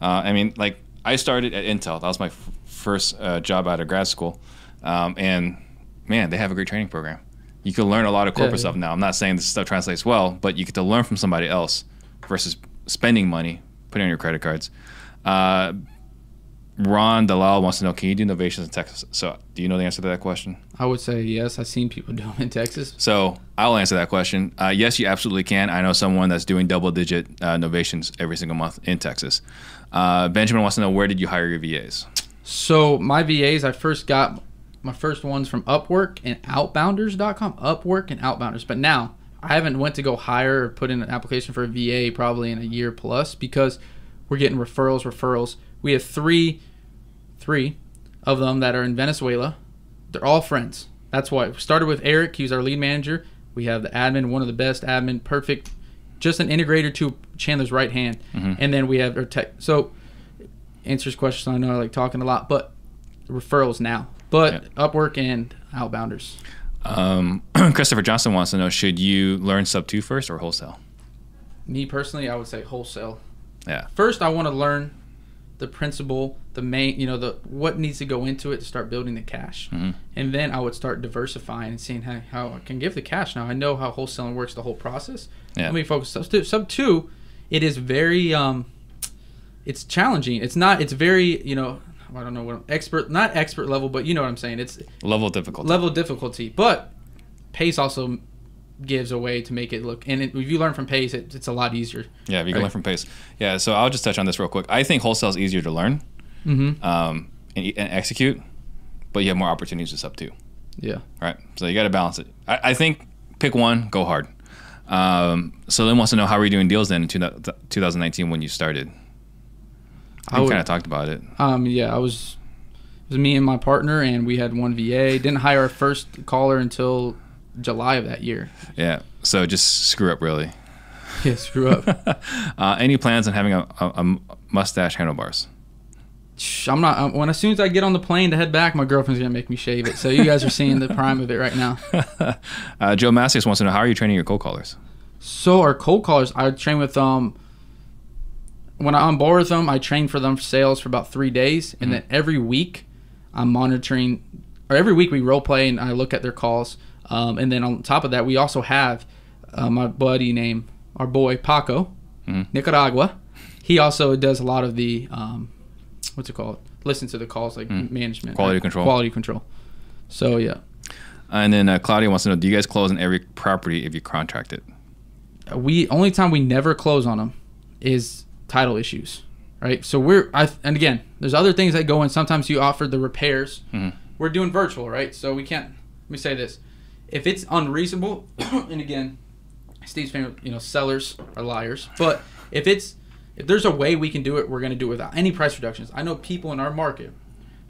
Uh, I mean, like I started at Intel. That was my f- first uh, job out of grad school, um, and man, they have a great training program. You can learn a lot of corporate Yeah, yeah. stuff now. I'm not saying this stuff translates well, but you get to learn from somebody else versus spending money, putting on your credit cards. Uh, Ron Dalal wants to know: Can you do novations in Texas? So, do you know the answer to that question? I would say yes. I've seen people do them in Texas. So I'll answer that question. Uh, yes, you absolutely can. I know someone that's doing double-digit uh, novations every single month in Texas. Uh, Benjamin wants to know where did you hire your VAs? So my VAs, I first got my first ones from Upwork and Outbounders.com. Upwork and Outbounders. But now I haven't went to go hire or put in an application for a VA probably in a year plus because we're getting referrals, referrals. We have three, three of them that are in Venezuela. They're all friends. That's why we started with Eric. He's our lead manager. We have the admin, one of the best admin, perfect, just an integrator to Chandler's right hand. And then we have our tech. So answers questions. I know I like talking a lot, but referrals now. But Yeah. Upwork and Outbounders. Um, Christopher Johnson wants to know should you learn sub two first or wholesale? Me personally, I would say wholesale. Yeah. First, I want to learn the principle, the main, you know, the what needs to go into it to start building the cash, Mhm. and then I would start diversifying and seeing how, how I can give the cash. Now I know how wholesaling works, the whole process. Yeah. Let me focus sub two. Sub two, it is very, um, it's challenging. It's not. It's very, you know, I don't know what I'm, expert, not expert level, but you know what I'm saying. It's Level difficulty. level difficulty. But pace also gives a way to make it look. And it, if you learn from pace, it, it's a lot easier. yeah, if you can learn from pace. Yeah, so I'll just touch on this real quick. I think wholesale is easier to learn Mm-hmm. um, and, and execute, but you have more opportunities with sub two. Yeah. Right. So you got to balance it. I, I think pick one, go hard. Um, so Lynn wants to know how were you doing deals then in two, 2019 when you started? I kind of talked about it. Um. Yeah. I was. It was me and my partner, and we had one VA. Didn't hire our first caller until July of that year. Yeah. So just screw up really. Yeah. Screw up. uh, any plans on having a, a, a mustache handlebars? I'm not. um, When as soon as I get on the plane to head back, my girlfriend's gonna make me shave it. So you guys are seeing the prime of it right now. uh, Joe Massius wants to know how are you training your cold callers? So our cold callers, I train with um. When I on board with them, I train for them for sales for about three days, and then every week, I'm monitoring, or every week we role play and I look at their calls. Um, and then on top of that, we also have uh, my buddy named our boy Paco, Mhm. Nicaragua. He also does a lot of the um, what's it called? Listen to the calls like management, Quality control. quality control. So yeah, And then uh, Claudia wants to know do you guys close on every property if you contract it? we only time we never close on them is title issues, right? So we're I and again, there's other things that go in. Sometimes you offer the repairs. Mhm. We're doing virtual, right? So we can't. Let me say this: if it's unreasonable, and again, Steve's favorite, you know, sellers are liars. But if it's if there's a way we can do it, we're going to do it without any price reductions. I know people in our market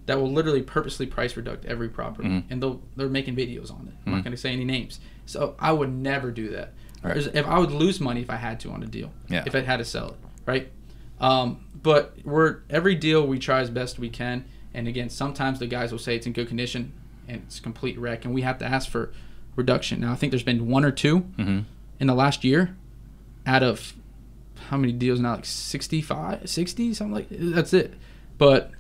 that will literally purposely price reduct every property, Mhm. and they'll they're making videos on it. I'm not Mhm. going to say any names. So I would never do that. Right. If I would lose money if I had to on a deal, Yeah. if I had to sell it, right? Um, but we're every deal we try as best we can, and again, sometimes the guys will say it's in good condition and it's complete wreck, and we have to ask for reduction. Now I think there's been one or two Mm-hmm. in the last year out of how many deals now? Like 65 60 something like that's it. But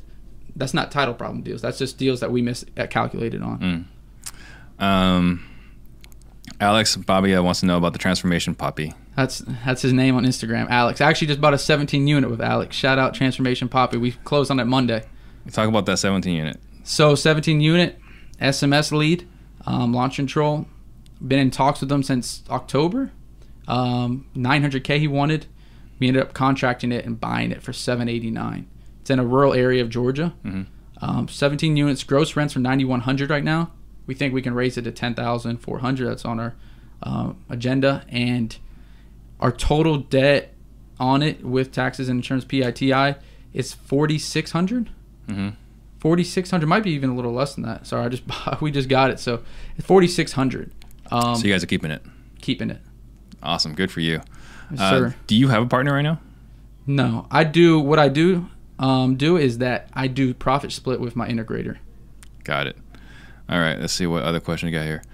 that's not title problem deals. That's just deals that we miss uh, calculated on. Mm. Um, Alex Babia wants to know about the transformation poppy that's that's his name on instagram alex. I actually just bought a 17 unit with alex. Shout out transformation poppy we closed on it monday. Talk about that 17 unit. so 17 unit sms lead um, launch control. Been in talks with them since october. Um, 900k he wanted. We ended up contracting it and buying it for 789 it's in a rural area of georgia. Mhm. um, 17 units. Gross rents are 9100 right now. We think we can raise it to 10400 that's on our uh, agenda. And our total debt on it with taxes and insurance piti is 4600 Mm-hmm. 4600 might be even a little less than that sorry i just we just got it so it's 4600 um so you guys are keeping it. keeping it Awesome. Good for you. Yes, Uh, sir. do you have a partner right now? No, I do. What I do um, do is that I do profit split with my integrator. Got it. All right, let's see what other question we got here.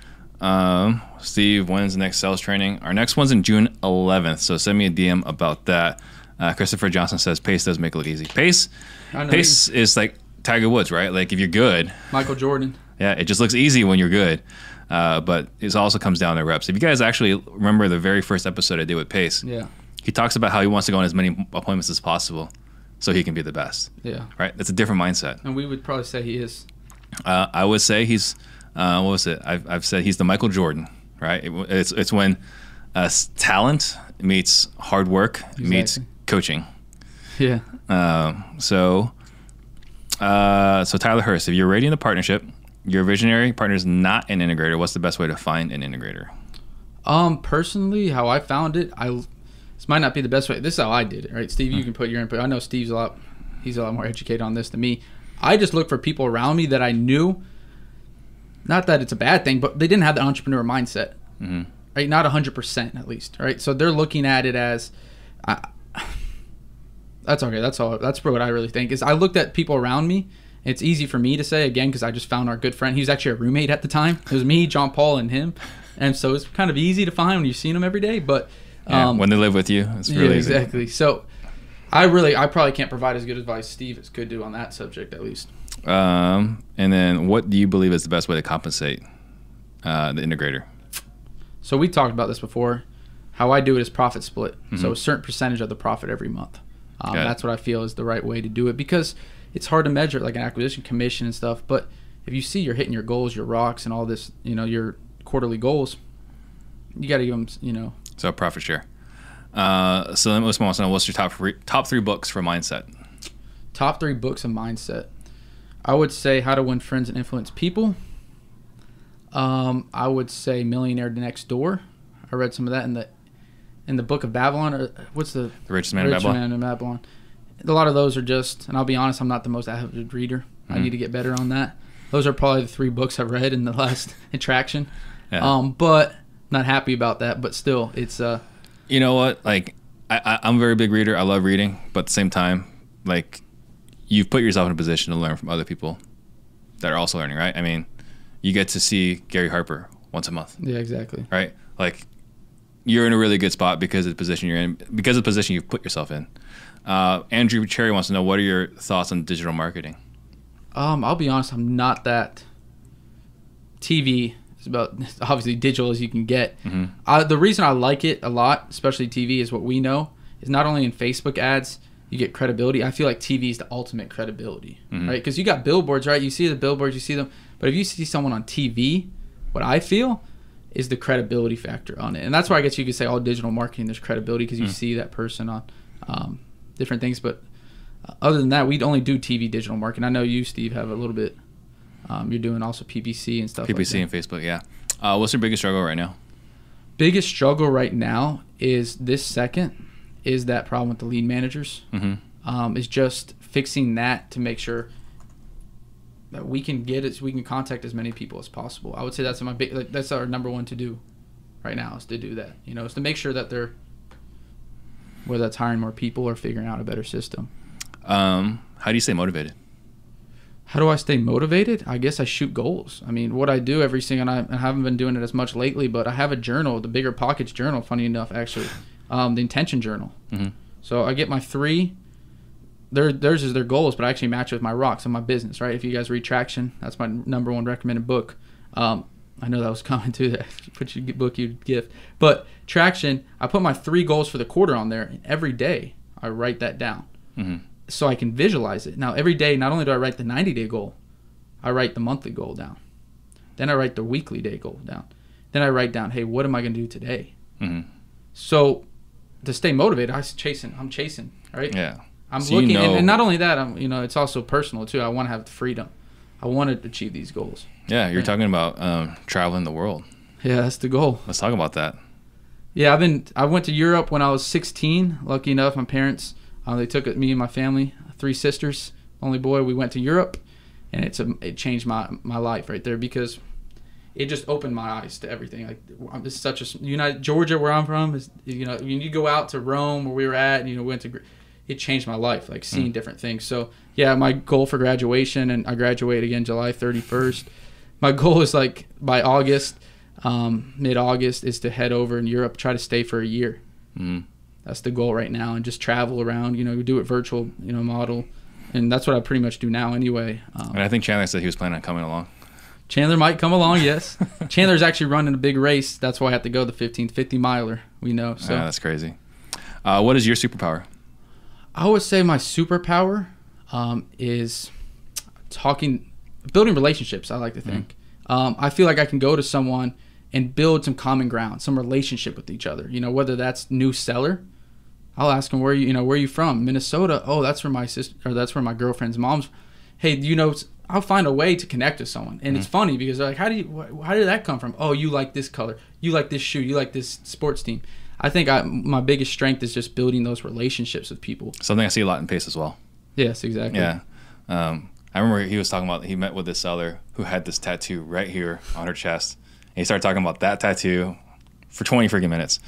Um, Steve, when's the next sales training? Our next one's in June 11th, so send me a DM about that. Uh, Christopher Johnson says pace does make it look easy. Pace, pace is like Tiger Woods, right? Like if you're good, Michael Jordan. yeah, it just looks easy when you're good. Uh, but it also comes down to reps. If you guys actually remember the very first episode I did with Pace, Yeah, he talks about how he wants to go on as many appointments as possible so he can be the best. yeah. Right? That's a different mindset. And we would probably say he is. Uh, I would say he's uh, what was it? I've, I've said he's the Michael Jordan, right? It, it's it's when uh, talent meets hard work meets coaching. Yeah. Uh, so, uh, so Tyler Hurst, if you're rating the partnership, your visionary partner is not an integrator. What's the best way to find an integrator? Um, personally, how I found it, I this might not be the best way. This is how I did it, right? Steve, you can put your input. I know Steve's a lot, he's a lot more educated on this than me. I just look for people around me that I knew. Not that it's a bad thing, but they didn't have the entrepreneur mindset, Mhm. right? Not hundred percent, at least, right? So they're looking at it as, I, that's okay. That's all. That's what I really think is. I looked at people around me. It's easy for me to say again because I just found our good friend. He was actually a roommate at the time. It was me, John Paul, and him, and so it's kind of easy to find when you've seen them every day. But Yeah, um, when they live with you, it's really yeah, easy. exactly. So I really, I probably can't provide as good advice Steve as could do on that subject at least. Um, and then, what do you believe is the best way to compensate uh, the integrator? So we talked about this before. How I do it is profit split. So Mhm. a certain percentage of the profit every month. Um, that's what I feel is the right way to do it because it's hard to measure like an acquisition commission and stuff. But if you see you're hitting your goals, your rocks, and all this, you know, your quarterly goals, you got to give them, you know, So profit share. Uh, so then most wants to know what's your top three, top three books for mindset. top three books of mindset. I would say How to Win Friends and Influence People. Um, I would say Millionaire Next Door. I read some of that in the in the Book of Babylon. Or what's the The richest man in Rich Babylon. Man in Babylon? A lot of those are just, and I'll be honest, I'm not the most avid reader. I Mhm. need to get better on that. Those are probably the three books I've read in the last attraction. Yeah. Um, but not happy about that. But still, it's uh, you know what? Like, I, I, I'm a very big reader. I love reading, but at the same time, like, you've put yourself in a position to learn from other people that are also learning, right? I mean, you get to see Gary Harper once a month, yeah, exactly. right? Like, you're in a really good spot because of the position you're in, because of the position you've put yourself in. Uh, Andrew Cherry wants to know what are your thoughts on digital marketing? Um, I'll be honest, I'm not that. TV is about obviously digital as you can get. Mhm. Uh, the reason I like it a lot, especially TV, is what we know is not only in Facebook ads you get credibility. I feel like TV is the ultimate credibility, Mhm. right? Because you got billboards, right? You see the billboards, you see them, but if you see someone on TV, what I feel is the credibility factor on it, and that's why I guess you could say all digital marketing there's credibility because you Mm. see that person on um, different things, but uh, other than that, we'd only do TV digital marketing. I know you, Steve, have a little bit. Um, you're doing also PPC and stuff. PPC like and Facebook, yeah. Uh, what's your biggest struggle right now? Biggest struggle right now is this second is that problem with the lead managers. Mm-hmm. Um, is just fixing that to make sure that we can get as We can contact as many people as possible. I would say that's my big. Like, that's our number one to do right now is to do that. You know, is to make sure that they're whether that's hiring more people or figuring out a better system. Um, how do you stay motivated? How do I stay motivated? I guess I shoot goals. I mean, what I do every single night, I haven't been doing it as much lately, but I have a journal, the Bigger Pockets journal, funny enough, actually, um, the intention journal. Mhm. So I get my three. Their, theirs is their goals, but I actually match with my rocks and my business, right? If you guys read Traction, that's my number one recommended book. Um, I know that was coming too. That you put your book, you'd gift. But Traction, I put my three goals for the quarter on there, and every day I write that down Mm-hmm. so I can visualize it. Now, every day, not only do I write the 90 day goal, I write the monthly goal down. Then I write the weekly day goal down. Then I write down, hey, what am I going to do today? Mm-hmm. So to stay motivated, I was chasing. I'm chasing, right? Yeah. I'm So looking, and, know- and not only that, I'm you know, it's also personal too. I want to have the freedom. I want to achieve these goals. Yeah, you're Yeah. talking about um, traveling the world. Yeah, that's the goal. Let's talk about that. Yeah, I've been. I went to Europe when I was 16. Lucky enough, my parents uh, they took me and my family, three sisters, only boy. We went to Europe, and it's a, it changed my my life right there because it just opened my eyes to everything. Like I'm just such a United Georgia, where I'm from, is you know when you go out to Rome where we were at, and you know went to, it changed my life, like seeing different things. So yeah, my goal for graduation, and I graduate again July 31st. My goal is like by August, um, mid August, is to head over in Europe, try to stay for a year. Mm. That's the goal right now, and just travel around. You know, do it virtual, you know, model, and that's what I pretty much do now anyway. Um, And I think Chandler said he was planning on coming along. Chandler might come along, yes. Chandler's actually running a big race. That's why I have to go the 1550 miler. We know. So yeah, that's crazy. Uh, what is your superpower? I would say my superpower um, is talking, building relationships. I like to think. Um, I feel like I can go to someone and build some common ground, some relationship with each other. You know, whether that's new seller, I'll ask them where you, you know, where are you from? Minnesota. Oh, that's where my sister, or that's where my girlfriend's mom's. Hey, you know, I'll find a way to connect with someone, and it's funny because they're like, how do you, wh- how did that come from? Oh, you like this color, you like this shoe, you like this sports team. I think I, my biggest strength is just building those relationships with people. Something I see a lot in Pace as well. Yes, exactly. Yeah. Um, I remember he was talking about he met with this seller who had this tattoo right here on her chest. And he started talking about that tattoo for 20 freaking minutes.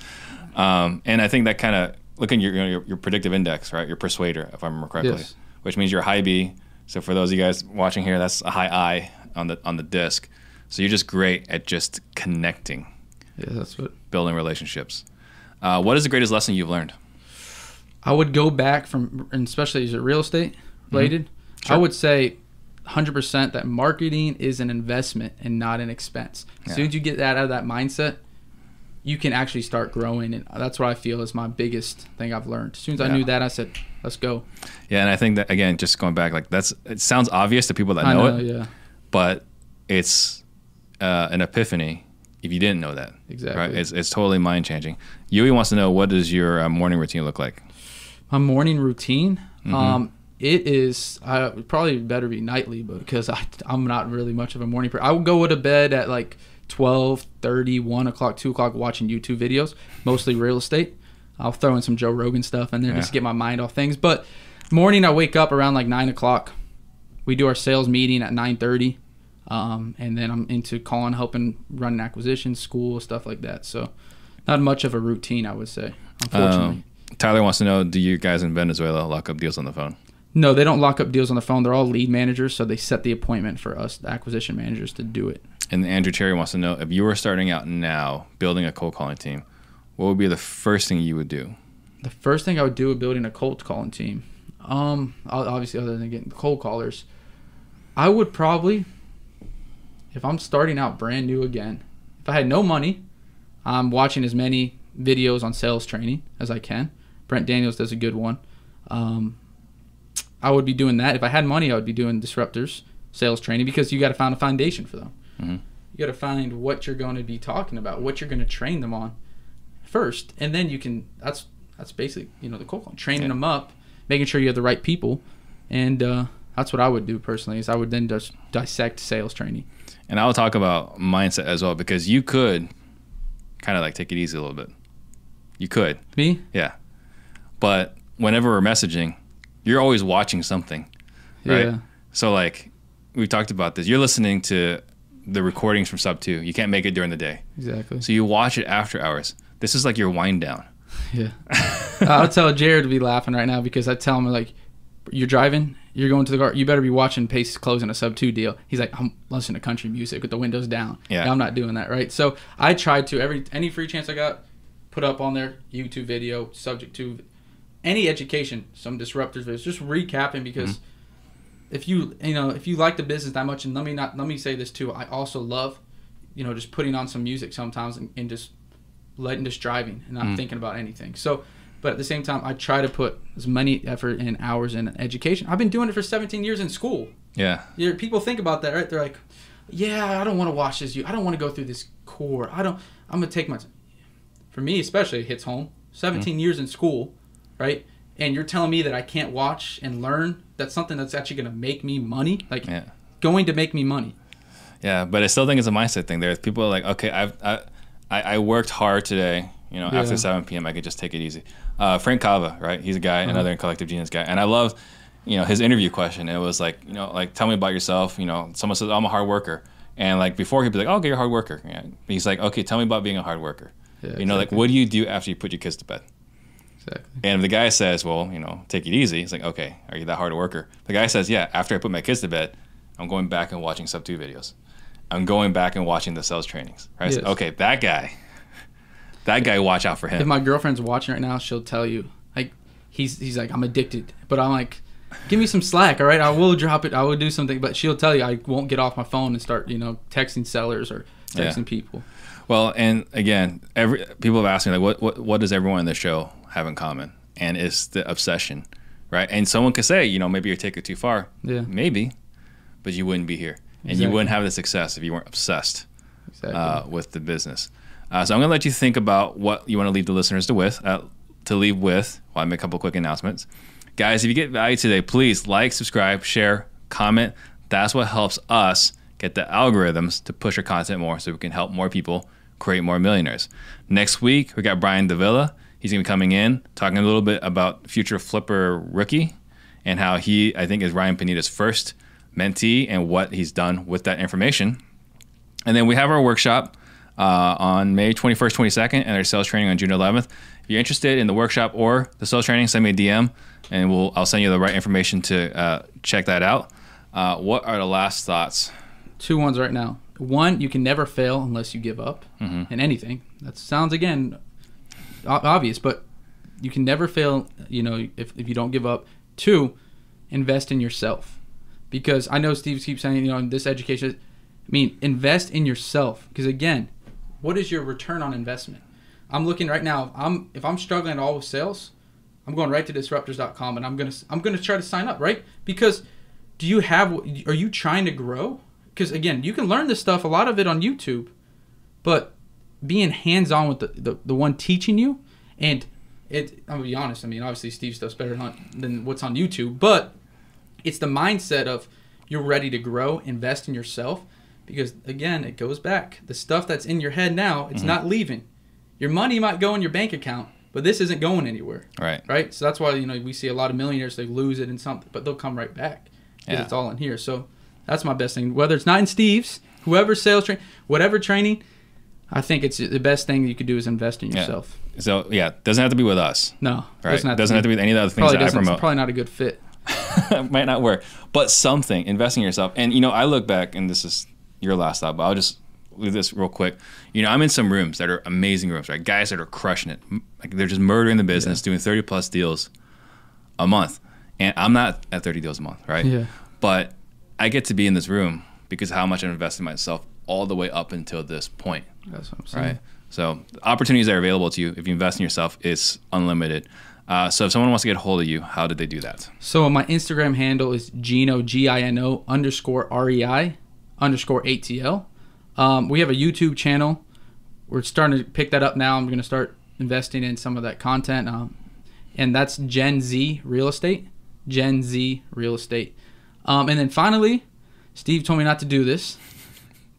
Um, and I think that kind of look at your, your your predictive index, right? Your persuader, if I remember correctly, Yes. which means you're high B. So for those of you guys watching here, that's a high I on the on the disc. So you're just great at just connecting, Yeah, that's what building relationships. Uh, what is the greatest lesson you've learned? I would go back from, and especially is it real estate related? I Mm-hmm. Sure. would say 100% that marketing is an investment and not an expense. As Yeah. soon as you get that out of that mindset, you can actually start growing. And that's what I feel is my biggest thing I've learned. As soon as I knew that, I said, let's go. Yeah, and I think that again, just going back, like that's it sounds obvious to people that I know, know, it, yeah. but it's uh, an epiphany if you didn't know that. Exactly. Right? It's, it's totally mind changing. Yui wants to know what does your uh, morning routine look like? My morning routine, Mm-hmm. um, it is I probably better be nightly, but because I I'm not really much of a morning person. I would go to bed at like 12, 30, 1 o'clock, 2 o'clock watching YouTube videos, mostly real estate. I'll throw in some Joe Rogan stuff and then Yeah. just get my mind off things. But morning, I wake up around like 9 o'clock. We do our sales meeting at 9.30. Um, and then I'm into calling, helping run acquisitions, school, stuff like that. So not much of a routine, I would say, unfortunately. Um, Tyler wants to know do you guys in Venezuela lock up deals on the phone? No, they don't lock up deals on the phone. They're all lead managers, so they set the appointment for us, the acquisition managers, to do it. And Andrew Cherry wants to know if you were starting out now building a cold calling team, what would be the first thing you would do? The first thing I would do with building a cold calling team, um, obviously other than getting cold callers, I would probably, if I'm starting out brand new again, if I had no money, I'm watching as many videos on sales training as I can. Brent Daniels does a good one. Um, I would be doing that. If I had money, I would be doing disruptors, sales training, because you got to find a foundation for them. Mhm. You got to find what you're going to be talking about, what you're going to train them on first, and then you can. That's that's basically you know the cold calling, training Yeah. them up, making sure you have the right people, and uh, that's what I would do personally. Is I would then just dissect sales training. And I'll talk about mindset as well because you could kind of like take it easy a little bit. You could. Me, Yeah. But whenever we're messaging, you're always watching something, right? Yeah. So like we talked about this. You're listening to the recordings from Sub 2. You can't make it during the day. exactly. So you watch it after hours. This is like your wind down. Yeah. I'll tell Jared to be laughing right now because I tell him like, you're driving, you're going to the car, you better be watching Pace closing a sub two deal. He's like, I'm listening to country music with the windows down. Yeah. I'm not doing that, right? So I tried to every any free chance I got, put up on there YouTube video subject to any education, some disruptors videos, just recapping because if you you know if you like the business that much, and let me not let me say this too, I also love, you know, just putting on some music sometimes and, and just letting just driving and not Mm. thinking about anything. So, but at the same time, I try to put as many effort and hours in education. I've been doing it for 17 years in school. Yeah. you people think about that, right? They're like, yeah, I don't want to watch this. You, I don't want to go through this core. I don't. I'm gonna take my. T-. For me, especially, it hits home. 17 mm-hmm. years in school, right? And you're telling me that I can't watch and learn. That's something that's actually gonna make me money. Like Yeah. going to make me money. Yeah, but I still think it's a mindset thing. There's people are like, okay, I've, I, I, I worked hard today. You know, Yeah. after 7 p.m., I could just take it easy. Uh, Frank Cava, right? He's a guy, Uh-huh. another Collective Genius guy, and I love, you know, his interview question. It was like, you know, like tell me about yourself. You know, someone says I'm a hard worker, and like before he'd be like, oh, okay, you're a hard worker. Yeah. He's like, okay, tell me about being a hard worker. Yeah, you know, like what do you do after you put your kids to bed? Exactly. And if the guy says, "Well, you know, take it easy," it's like, "Okay, are you that hard a worker?" The guy says, "Yeah." After I put my kids to bed, I'm going back and watching sub two videos. I'm going back and watching the sales trainings. Right? So, okay, that guy, that guy, watch out for him. If my girlfriend's watching right now, she'll tell you like he's he's like I'm addicted, but I'm like, give me some slack, all right? I will drop it. I will do something, but she'll tell you I won't get off my phone and start you know texting sellers or Yeah. texting people. Well, and again, every people have asked me like, what what what does everyone in the show have in common? And it's the obsession, right? And someone could say, you know, maybe you're taking it too far. Yeah. Maybe, but you wouldn't be here, and you wouldn't have the success if you weren't obsessed. Exactly. uh, with the business. Uh, so I'm going to let you think about what you want to leave the listeners to with uh, to leave with. While I make a couple quick announcements, guys. If you get value today, please like, subscribe, share, comment. That's what helps us get the algorithms to push our content more, so we can help more people create more millionaires. Next week we got Brian Davila. He's going to be coming in talking a little bit about future flipper rookie and how he I think is Ryan Pineda's first mentee and what he's done with that information. And then we have our workshop uh, on May 21st, 22nd, and our sales training on June 11th. If you're interested in the workshop or the sales training, send me a DM, and we'll I'll send you the right information to uh, check that out. Uh, what are the last thoughts? Two ones right now. One, you can never fail unless you give up in anything. That sounds again o- obvious, but you can never fail. You know, if, if you don't give up. Two, invest in yourself, because I know Steve keeps saying you know this education. I mean, invest in yourself because again, what is your return on investment? I'm looking right now. I'm if I'm struggling at all with sales, I'm going right to disruptors.com and I'm gonna I'm gonna try to sign up right because do you have are you trying to grow? Because again, you can learn this stuff a lot of it on YouTube, but being hands on with the, the the one teaching you and it I'm gonna be honest. I mean, obviously Steve's stuff's better than, than what's on YouTube, but it's the mindset of you're ready to grow, invest in yourself. Because again, it goes back. The stuff that's in your head now, it's mm-hmm. not leaving. Your money might go in your bank account, but this isn't going anywhere. Right. Right? So that's why, you know, we see a lot of millionaires, they lose it in something, but they'll come right back. Because Yeah. it's all in here. So that's my best thing. Whether it's not in Steve's, whoever sales train, whatever training, I think it's the best thing you could do is invest in yourself Yeah. So yeah, doesn't have to be with us. No, Right. Doesn't have, to, be with any of the other things that I doesn't. It's promote. probably not a good fit. might not work, but something investing in yourself. And you know, I look back, and this is your last thought, but I'll just leave this real quick. You know, I'm in some rooms that are amazing rooms, right? Guys that are crushing it, like they're just murdering the business, doing 30 plus deals a month, and I'm not at 30 deals a month, right? Yeah. But I get to be in this room because how much I've invested in myself all the way up until this point That's what I'm saying. right? So the opportunities that are available to you if you invest in yourself is unlimited. Uh, so if someone wants to get a hold of you, how did they do that? So my Instagram handle is Gino G I N O underscore R E I underscore ATL. Um, we have a YouTube channel. We're starting to pick that up now. I'm going to start investing in some of that content, um, and that's Gen Z Real Estate. Gen Z Real Estate. Um, and then finally, Steve told me not to do this,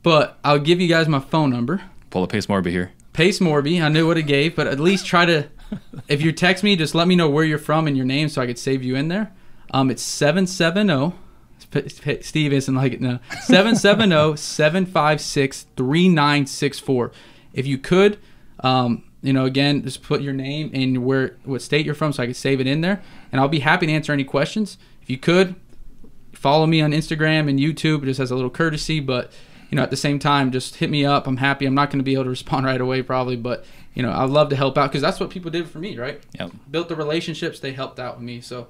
but I'll give you guys my phone number. Pull a pace Morby here. Pace Morby. I knew what it gave, but at least try to. If you text me, just let me know where you're from and your name, so I could save you in there. Um, it's seven seven zero. Steve isn't like it now. 770-756-3964. If you could, um, you know, again, just put your name and where what state you're from, so I can save it in there, and I'll be happy to answer any questions. If you could, follow me on Instagram and YouTube just as a little courtesy, but you know, at the same time, just hit me up. I'm happy. I'm not going to be able to respond right away, probably, but you know, I'd love to help out because that's what people did for me, right? Yep. Built the relationships. They helped out with me, so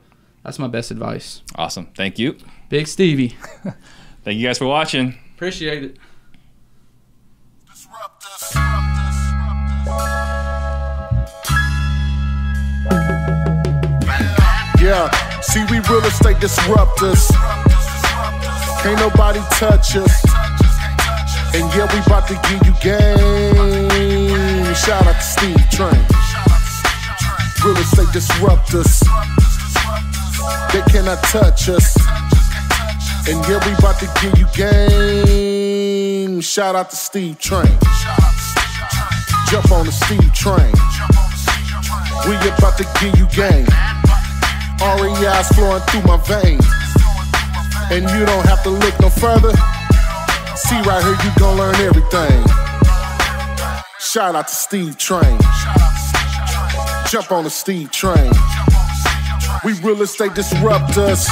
that's my best advice. Awesome. Thank you. Big Stevie, Thank you guys for watching. appreciate it. Disrupt us. Disrupt Yeah, see we real estate disruptors. Can't nobody touch us. And yeah, we about to give you game. Shout out to Steve Trang. Real estate disruptors. They cannot touch us. And yeah, we about to give you game. Shout out to Steve Trang. Jump on the Steve Train. We about to give you game. REI's flowing through my veins. And you don't have to look no further. See right here, you gon' learn everything. Shout out to Steve Trang. Jump on the Steve train. We real estate disruptors.